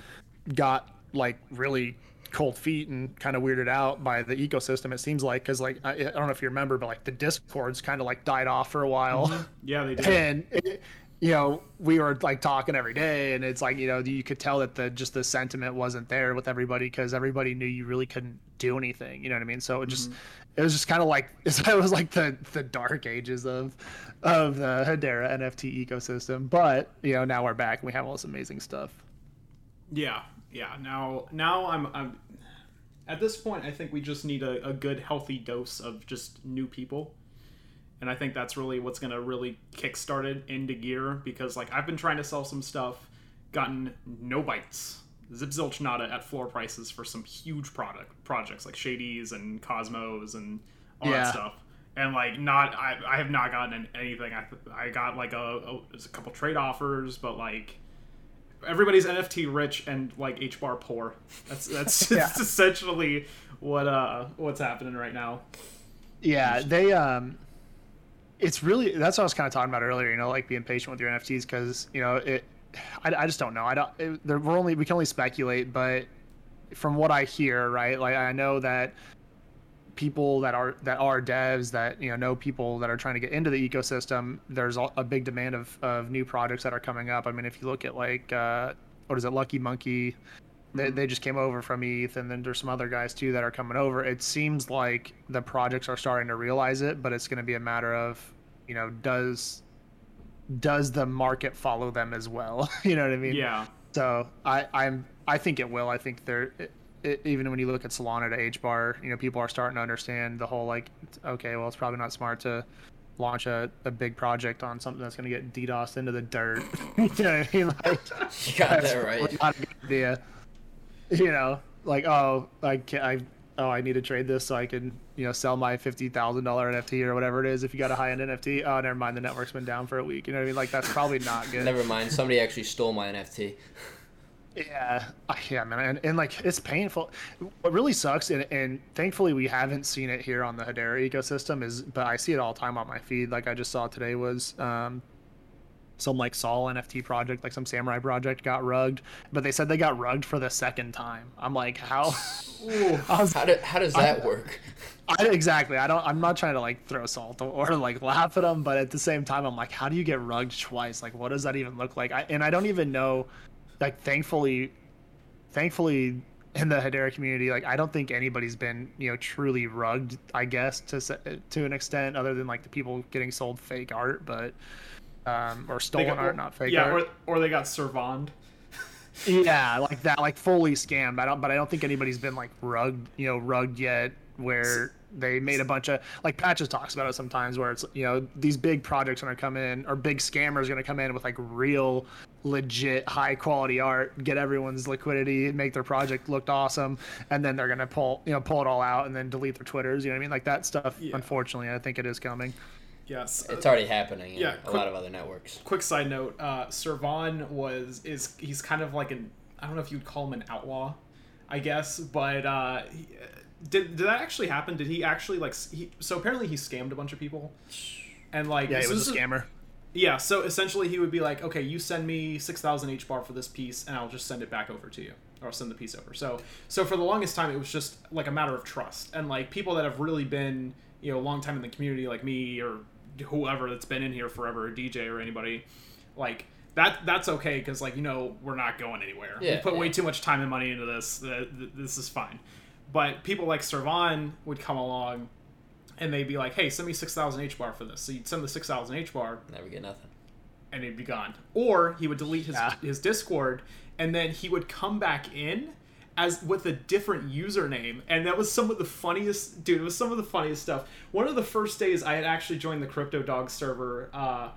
got like really cold feet and kind of weirded out by the ecosystem. It seems like, cause like, I, I don't know if you remember, but like the discords kind of like died off for a while. Mm-hmm. Yeah, they did. and it, you know we were like talking every day and it's like you know you could tell that the just the sentiment wasn't there with everybody because everybody knew you really couldn't do anything you know what i mean so it just mm-hmm. it was just kind of like it was like the the dark ages of of the hedera nft ecosystem but you know now we're back and we have all this amazing stuff Yeah, yeah. Now, now I'm, I'm. At this point, I think we just need a, a good, healthy dose of just new people, and I think that's really what's gonna really kickstart it into gear. Because like I've been trying to sell some stuff, gotten no bites. Zip zilch nada at floor prices for some huge product projects like Shadies and Cosmos and all Yeah. that stuff. And like not, I, I have not gotten anything. I, I got like a, a, a couple trade offers, but like everybody's NFT rich and like H bar poor. That's that's, Yeah. that's essentially what uh what's happening right now. Yeah, they um, it's really that's what I was kind of talking about earlier. You know, like being patient with your NFTs because you know it. I, I just don't know. I don't. It, we're only we can only speculate, but from what I hear, right? Like I know that people that are that are devs that you know know people that are trying to get into the ecosystem. There's a big demand of of new projects that are coming up. I mean, if you look at like uh, what is it, Lucky Monkey. They, they just came over from ETH, and then there's some other guys too that are coming over. It seems like the projects are starting to realize it, but it's going to be a matter of, you know, does does the market follow them as well? you know what I mean? Yeah. So I I'm I think it will. I think they're it, it, even when you look at Solana to H bar, you know, people are starting to understand the whole like, okay, well, it's probably not smart to launch a, a big project on something that's going to get DDoS into the dirt. you know what I mean? Like, You got that right. probably not a good idea. You know, like oh, I can't. I oh I need to trade this so I can you know sell my fifty thousand dollar NFT or whatever it is. If you got a high end NFT, oh never mind, the network's been down for a week. You know what I mean? Like that's probably not good. Never mind. Somebody actually stole my NFT. Yeah, yeah, man, and, and like it's painful. What really sucks, and, and thankfully we haven't seen it here on the Hedera ecosystem, is but I see it all the time on my feed. Like I just saw today was um, some like Sol NFT project, like some samurai project, got rugged, but they said they got rugged for the second time. I'm like, how? I was How, do, how does that work? I, exactly. I don't. I'm not trying to like throw salt or, or like laugh at them, but at the same time, I'm like, how do you get rugged twice? Like, what does that even look like? I, and I don't even know. Like, thankfully, thankfully, in the Hedera community, like, I don't think anybody's been you know truly rugged. I guess to to an extent, other than like the people getting sold fake art, but um, or stolen got- art, not fake yeah, art. or or they got servand. Yeah, like that, like fully scammed. I don't, but I don't think anybody's been like rugged, you know, rugged yet. Where they made a bunch of like Patches talks about it sometimes, where it's you know these big projects are gonna come in or big scammers gonna come in with like real, legit, high quality art, get everyone's liquidity, make their project look awesome, and then they're gonna pull you know pull it all out and then delete their twitters. You know what I mean? Like that stuff. Yeah. Unfortunately, I think it is coming. Yes. It's already happening in Yeah, a quick- lot of other networks. quick side note uh servan was is he's kind of like an i don't know if you'd call him an outlaw i guess but uh he, did did that actually happen did he actually like he, so apparently he scammed a bunch of people and like Yeah, he so was a this is- scammer. yeah so essentially he would be like okay you send me 6000 h bar for this piece and i'll just send it back over to you or send the piece over so so for the longest time it was just like a matter of trust and like people that have really been you know a long time in the community like me or whoever that's been in here forever a dj or anybody like that that's okay because like you know we're not going anywhere. we Yeah, put way too much time and money into this. th- th- This is fine. But people like Servan would come along, and they'd be like, "Hey, send me six thousand H bar for this." So you'd send the six thousand H bar, Never get nothing. and he'd be gone. Or he would delete his Yeah. his Discord, and then he would come back in as with a different username, and that was some of the funniest. Dude, it was some of the funniest stuff. One of the first days I had actually joined the Crypto Dog server. Uh,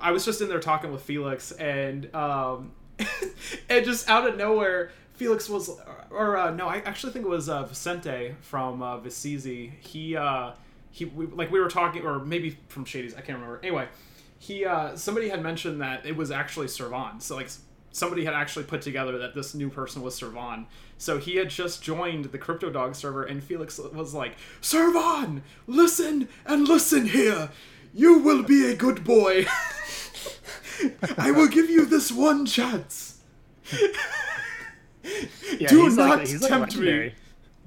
I was just in there talking with Felix, and um, and just out of nowhere. Felix was, or uh, no, I actually think it was uh, Vicente from uh, Vicizi. He, uh, he, we, like we were talking, or maybe from Shady's, I can't remember. Anyway, he uh somebody had mentioned that it was actually Servan. So like somebody had actually put together that this new person was Servan. So he had just joined the Crypto Dog server and Felix was like, "Servan, listen and listen here. You will be a good boy. I will give you this one chance. Yeah, Do he's not like, he's like tempt me."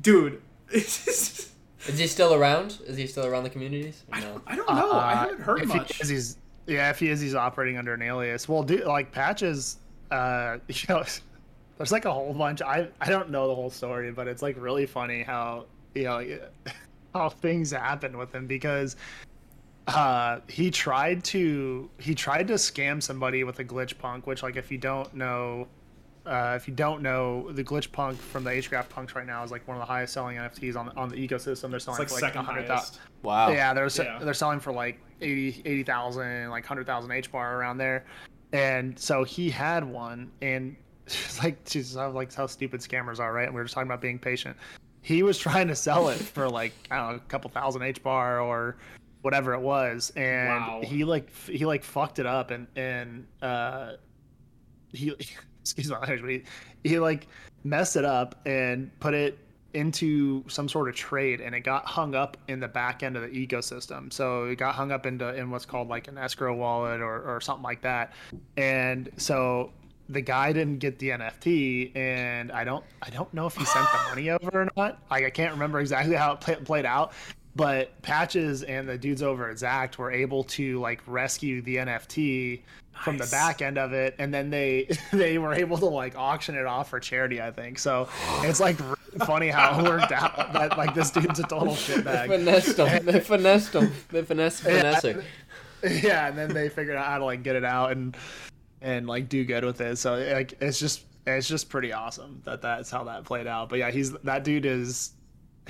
Dude, Is he still around? Is he still around the communities? Or no. I don't know. I Uh, haven't heard if much. He is, he's yeah, if he is, he's operating under an alias. Well, dude, like patches, uh, you know, there's like a whole bunch. I I don't know the whole story, but it's like really funny how you know how things happen with him because uh he tried to he tried to scam somebody with a glitch punk which like if you don't know uh, if you don't know the glitch punk from the HGraph punks right now is like one of the highest selling NFTs on on the ecosystem. They're it's selling like for like second 100,000 highest. Wow. yeah, they're Yeah. they're selling for like 80 80,000, like 100,000 H bar around there. And so he had one and like Jesus, how like how stupid scammers are, right? And we were just talking about being patient. He was trying to sell it for like I don't know, a couple thousand H bar or whatever it was and Wow. he like he like fucked it up and and uh he excuse my language, but he, he like messed it up and put it into some sort of trade and it got hung up in the back end of the ecosystem. So it got hung up into in what's called like an escrow wallet or, or something like that. And so the guy didn't get the nft and i don't i don't know if he sent the money over or not. Like i can't remember exactly how it play, played out but patches and the dudes over at Xact were able to like rescue the nft from the back end of it and then they they were able to like auction it off for charity i think so it's like really funny how it worked out that like this dude's a total shitbag they Finessed him. They finessed him. They finessed Yeah. Finesser. yeah and then they figured out how to like get it out and and like do good with it so like it's just it's just pretty awesome that that's how that played out but yeah he's that dude is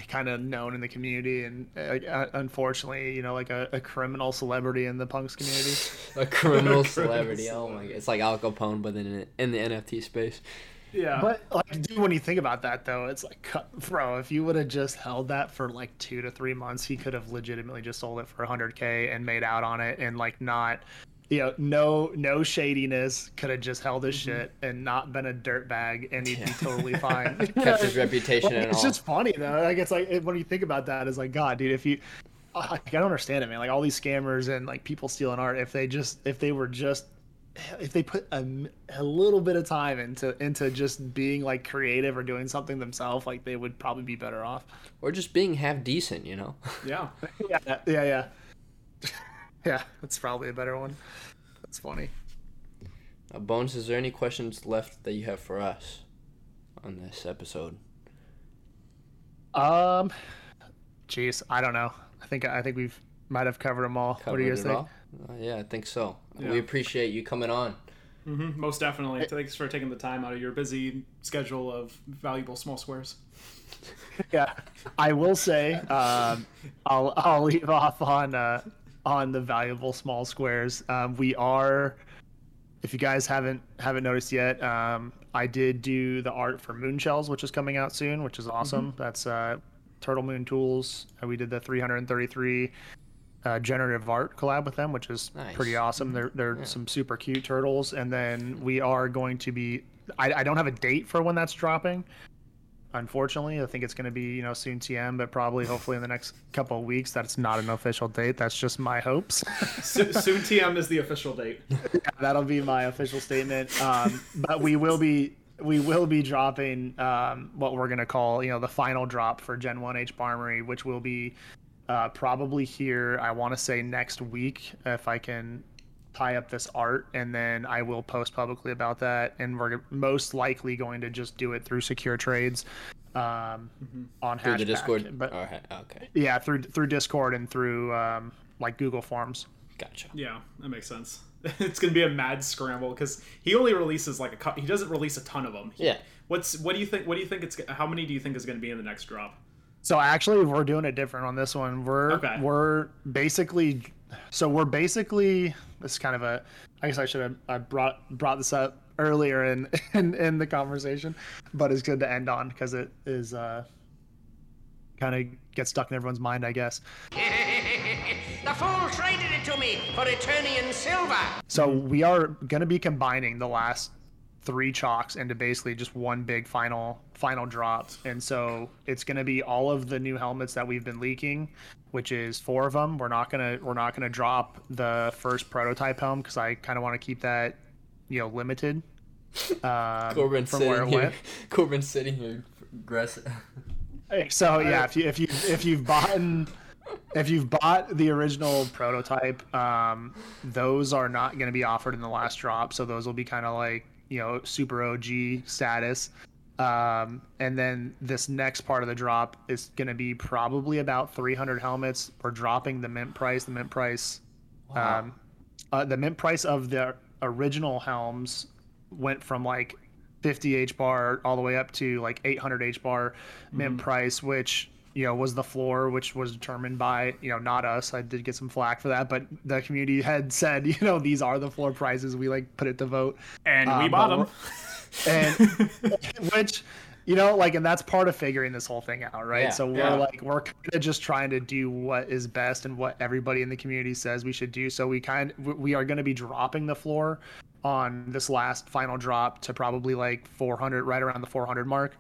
kind of known in the community and uh, unfortunately you know like a, a criminal celebrity in the punks community A criminal celebrity. Oh my god. It's like Al Capone, but in, in the NFT space. Yeah. But like, dude, when you think about that, though, it's like, bro, if you would have just held that for like two to three months, he could have legitimately just sold it for 100k and made out on it, and like not, you know, no no shadiness. Could have just held his mm-hmm. shit and not been a dirtbag, and he'd be totally fine. Kept his reputation Like, and it's all. just funny though. Like it's like when you think about that, it's like God, dude. If you, I I don't understand it, man. Like all these scammers and like people stealing art. If they just, if they were just, if they put a little bit of time into into just being like creative or doing something themselves, like they would probably be better off. Or just being half decent, you know? yeah. Yeah, yeah, yeah. yeah, that's probably a better one. That's funny. Uh, Bones, is there any questions left that you have for us on this episode? Um, jeez, I don't know. I think I think we've might have covered them all. what do you guys think? Uh, yeah, I think so. Yeah. We appreciate you coming on. hmm most definitely. Thanks for taking the time out of your busy schedule of valuable small squares. yeah, I will say, um, I'll I'll leave off on uh, on the valuable small squares. Um, we are, if you guys haven't haven't noticed yet, um, I did do the art for Moon Shells, which is coming out soon, which is awesome. That's uh, Turtle Moon Tools. Uh, we did the 333 uh, generative art collab with them, which is Nice. pretty awesome. They're they're some super cute turtles, and then we are going to be. I, I don't have a date for when that's dropping. Unfortunately, I think it's going to be you know soon TM, but probably hopefully in the next couple of weeks. That's not an official date. That's just my hopes. So- soon TM is the official date. That'll be my official statement. Um, but we will be we will be dropping um, what we're gonna call you know the final drop for Gen One HBARMORY, which will be uh, probably here. I want to say next week if I can tie up this art, and then I will post publicly about that. And we're most likely going to just do it through secure trades um, on Through the Discord. But Alright, okay, yeah, through through Discord and through um, like Google Forms. gotcha. Yeah, that makes sense. it's gonna be a mad scramble because he only releases like a cou- he doesn't release a ton of them. Yeah. What's what do you think? What do you think it's how many do you think is gonna be in the next drop? So actually, we're doing it different on this one. We're Okay. we're basically, so we're basically. This is kind of a. I guess I should have I brought brought this up earlier in in, in the conversation, but it's good to end on because it is uh, kind of gets stuck in everyone's mind, I guess. The fool traded it to me for Eternian silver. So we are going to be combining the last three chalks into basically just one big final final drop. And so it's going to be all of the new helmets that we've been leaking, which is four of them. We're not going to we're not going to drop the first prototype helm cuz I kind of want to keep that, you know, limited. Um, Corbin from sitting where it here. went. Corbin sitting here, aggressive. So yeah, if you if you if you've bought if you've bought the original prototype, um, those are not going to be offered in the last drop. So those will be kind of like you know super OG status. Um, and then this next part of the drop is going to be probably about 300 helmets. We're dropping the mint price. The mint price, um, uh, the mint price of the original helms went from like 50 H bar all the way up to like 800 H bar mint price, which you know was the floor, which was determined by you know not us. I did get some flack for that, but the community had said you know these are the floor prices. We like put it to vote, And we Um, bought them. and which you know like and that's part of figuring this whole thing out right Yeah. so we're Yeah. like we're kind of just trying to do what is best and what everybody in the community says we should do so we kind we are going to be dropping the floor on this last final drop to probably like 400 right around the 400 mark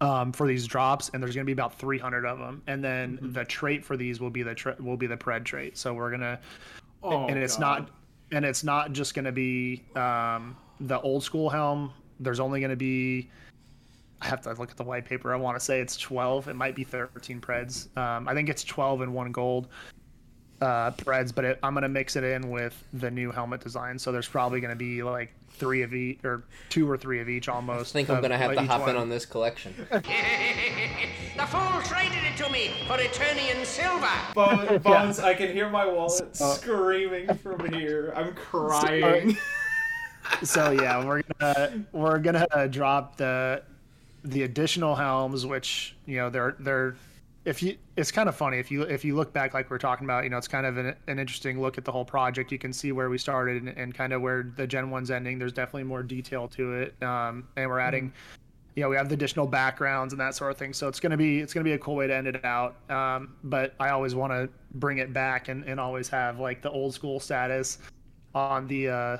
um, for these drops and there's going to be about 300 of them and then Mm-hmm. the trait for these will be the tra- will be the pred trait. So we're to Oh, and it's God. not and it's not just going to be um, the old school helm. There's only going to be i have to look at the white paper. I want to say it's 12 it might be 13 preds. Um, i think it's 12 and one gold uh, preds but it, i'm going to mix it in with the new helmet design. So there's probably going to be like three of each or two or three of each almost I think I'm gonna have to each hop in on this collection. The fool traded it to me for Eternian silver. Bones, Bones, I can hear my wallet screaming from here. I'm crying. so yeah, we're gonna we're gonna uh, drop the the additional helms, which you know they're they're if you it's kind of funny if you if you look back like we're talking about, you know, it's kind of an, an interesting look at the whole project. You can see where we started and, and kind of where the Gen One's ending. There's definitely more detail to it, um, and we're adding. You know, we have the additional backgrounds and that sort of thing. So it's gonna be it's gonna be a cool way to end it out. Um, but I always want to bring it back and, and always have like the old school status on the uh,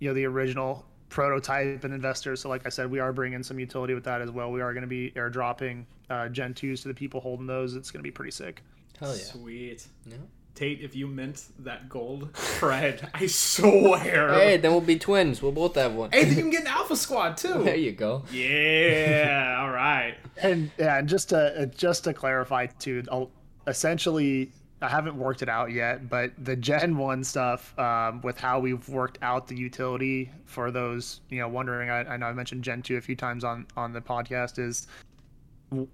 you know the original prototype and investors. So like I said, we are bringing some utility with that as well. We are going to be airdropping uh, Gen 2s to the people holding those. It's going to be pretty sick. Hell yeah. Sweet. Yeah. Tate, if you mint that gold Fred, I swear. Hey, then we'll be twins. We'll both have one. Hey, then you can get an Alpha Squad too. there you go. Yeah, all right. And yeah, and just to uh, just to clarify too, I'll, essentially. I haven't worked it out yet, but the Gen One stuff um, with how we've worked out the utility for those, you know, wondering. I, I know I mentioned Gen Two a few times on on the podcast. Is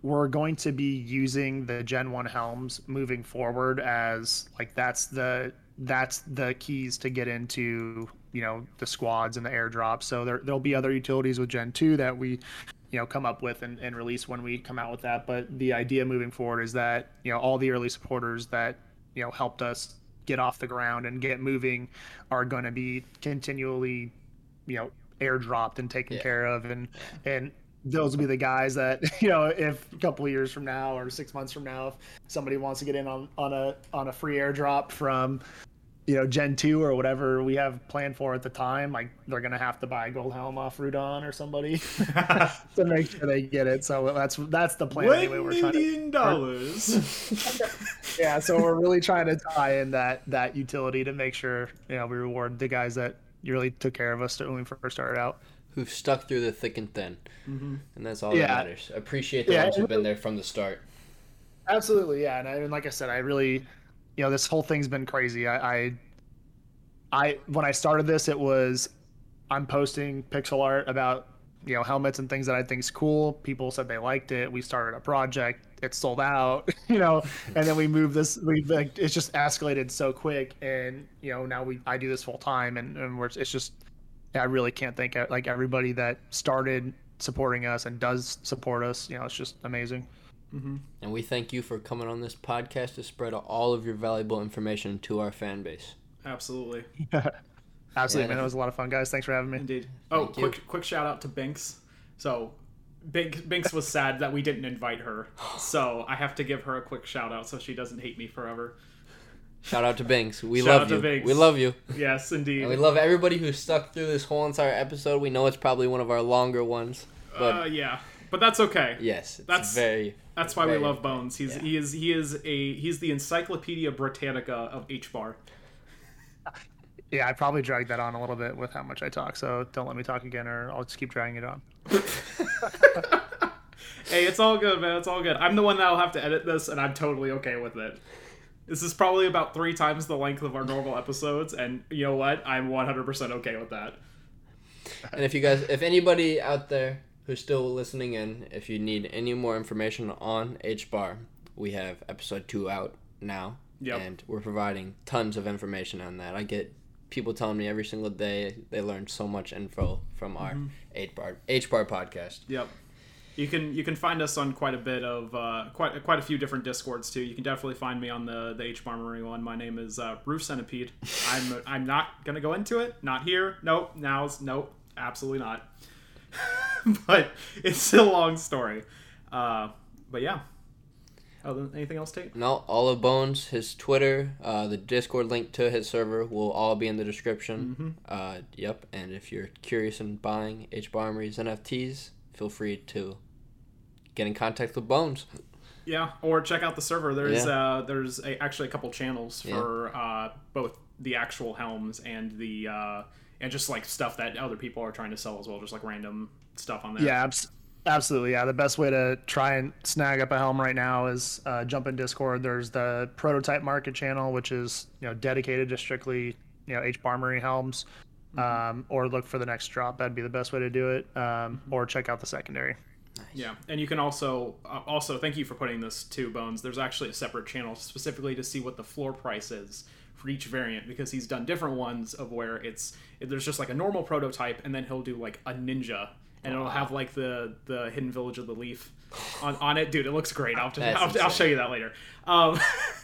we're going to be using the Gen 1 helms moving forward as like that's the that's the keys to get into you know the squads and the airdrops so there, there'll be other utilities with gen 2 that we you know come up with and, and release when we come out with that. But the idea moving forward is that you know all the early supporters that you know helped us get off the ground and get moving are going to be continually you know airdropped and taken Yeah. care of. And and those will be the guys that you know if a couple of years from now or six months from now if somebody wants to get in on on a on a free airdrop from you know gen 2 or whatever we have planned for at the time like they're gonna have to buy a gold helm off rudon or somebody to make sure they get it so that's that's the plan anyway we're trying to million dollars. yeah so we're really trying to tie in that that utility to make sure you know we reward the guys that really took care of us when we first started out Who've stuck through the thick and thin. Mm-hmm. And that's all Yeah. that matters. Appreciate the Yeah, ones who've been there from the start. Absolutely, yeah. And, I, and like I said, I really, you know, this whole thing's been crazy. I, I, I when I started this, it was I'm posting pixel art about you know helmets and things that I think is cool. People said they liked it. We started a project. It sold out, you know, and then we moved this. We like it's just escalated so quick, and you know now we I do this full time, and and we're it's just I really can't thank like everybody that started supporting us and does support us. You know, it's just amazing. And we thank you for coming on this podcast to spread all of your valuable information to our fan base. Absolutely. Absolutely, Yeah. man. It was a lot of fun, guys. Thanks for having me. Indeed. Oh, Thank you. quick quick shout out to Binks. So, Bink, Binks was sad that we didn't invite her. So I have to give her a quick shout out so she doesn't hate me forever. Shout out to Binks. We Shout love out to you. Binks. We love you. Yes, indeed. And we love everybody who stuck through this whole entire episode. We know it's probably one of our longer ones. But uh, yeah, but that's okay. yes, it's that's- very That's why we love Bones. He's yeah. he is he is a he's the Encyclopedia Britannica of H bar. Yeah, I probably dragged that on a little bit with how much I talk. So don't let me talk again, or I'll just keep dragging it on. Hey, it's all good, man. It's all good. I'm the one that'll have to edit this, and I'm totally okay with it. This is probably about three times the length of our normal episodes, and you know what? I'm 100% okay with that. And if you guys, if anybody out there who's still listening in, if you need any more information on H bar, we have episode two out now, Yep. and we're providing tons of information on that. I get people telling me every single day they learned so much info from our Mm-hmm. H bar H bar podcast. Yep. You can you can find us on quite a bit of uh, quite quite a few different discords too. You can definitely find me on the the H Armory one. My name is uh, Roof Centipede. I'm I'm not gonna go into it. Not here. Nope. Now's nope. Absolutely not. but it's a long story. Uh, but yeah. Oh, anything else, Tate? No, all of Bones, his Twitter, uh, the Discord link to his server will all be in the description. Mm-hmm. Uh, yep, and if you're curious in buying H Bar Armory's NFTs, feel free to get in contact with Bones. Yeah, or check out the server. There's Yeah. uh, there's a, actually a couple channels for uh, both the actual helms and the uh, and just like stuff that other people are trying to sell as well, just like random stuff on there. Yeah, abs- absolutely. Yeah, the best way to try and snag up a helm right now is uh, jump in Discord. There's the prototype market channel, which is you know dedicated to strictly you know HBARMORY helms. Um, or look for the next drop. That'd be the best way to do it. Um, or check out the secondary. Yeah, and you can also uh, also thank you for putting this to Bones. There's actually a separate channel specifically to see what the floor price is for each variant because he's done different ones of where it's there's just like a normal prototype and then he'll do like a ninja and it'll have like the the hidden village of the leaf on, on it. Dude, it looks great. I'll just, That's I'll, I'll show you that later. Um,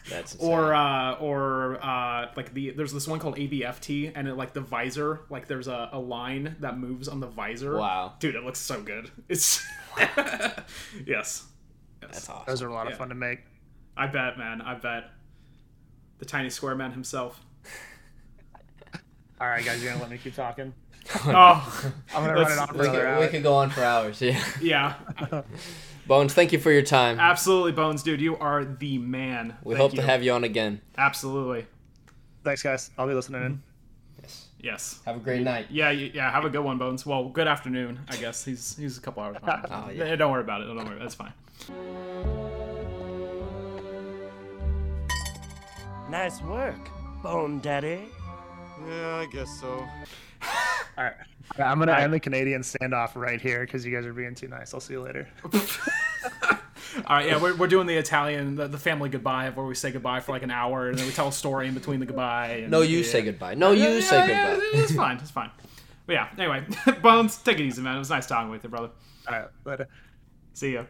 That's or uh, or uh, like the there's this one called ABFT and it like the visor like there's a, a line that moves on the visor. Wow. dude, it looks so good. It's yes, That's awesome. Those are a lot Yeah. of fun to make. I bet, man. I bet. The tiny square man himself. All right, guys, you're gonna let me keep talking. Oh, I'm gonna run it on for We another could, we could go on for hours, yeah. yeah, Bones, thank you for your time. absolutely, Bones, dude. You are the man. we Thank hope you. to have you on again. Absolutely. Thanks, guys. I'll be listening in. Yes. Yes. Have a great night. Yeah, yeah. Have a good one, Bones. Well, good afternoon. I guess he's he's a couple hours behind. Oh, yeah. Eh, Don't worry about it. Don't worry. That's fine. Nice work, Bone Daddy. Yeah, I guess so. All right. I'm gonna end the Canadian standoff right here because you guys are being too nice. I'll see you later. All right, yeah, we're, we're doing the Italian, the, the family goodbye, where we say goodbye for like an hour, and then we tell a story in between the goodbye. And, No, you yeah. say goodbye. No, you Yeah, say yeah, goodbye. It's fine. It's fine. But yeah, anyway, Bones, take it easy, man. It was nice talking with you, brother. All right, later. See ya.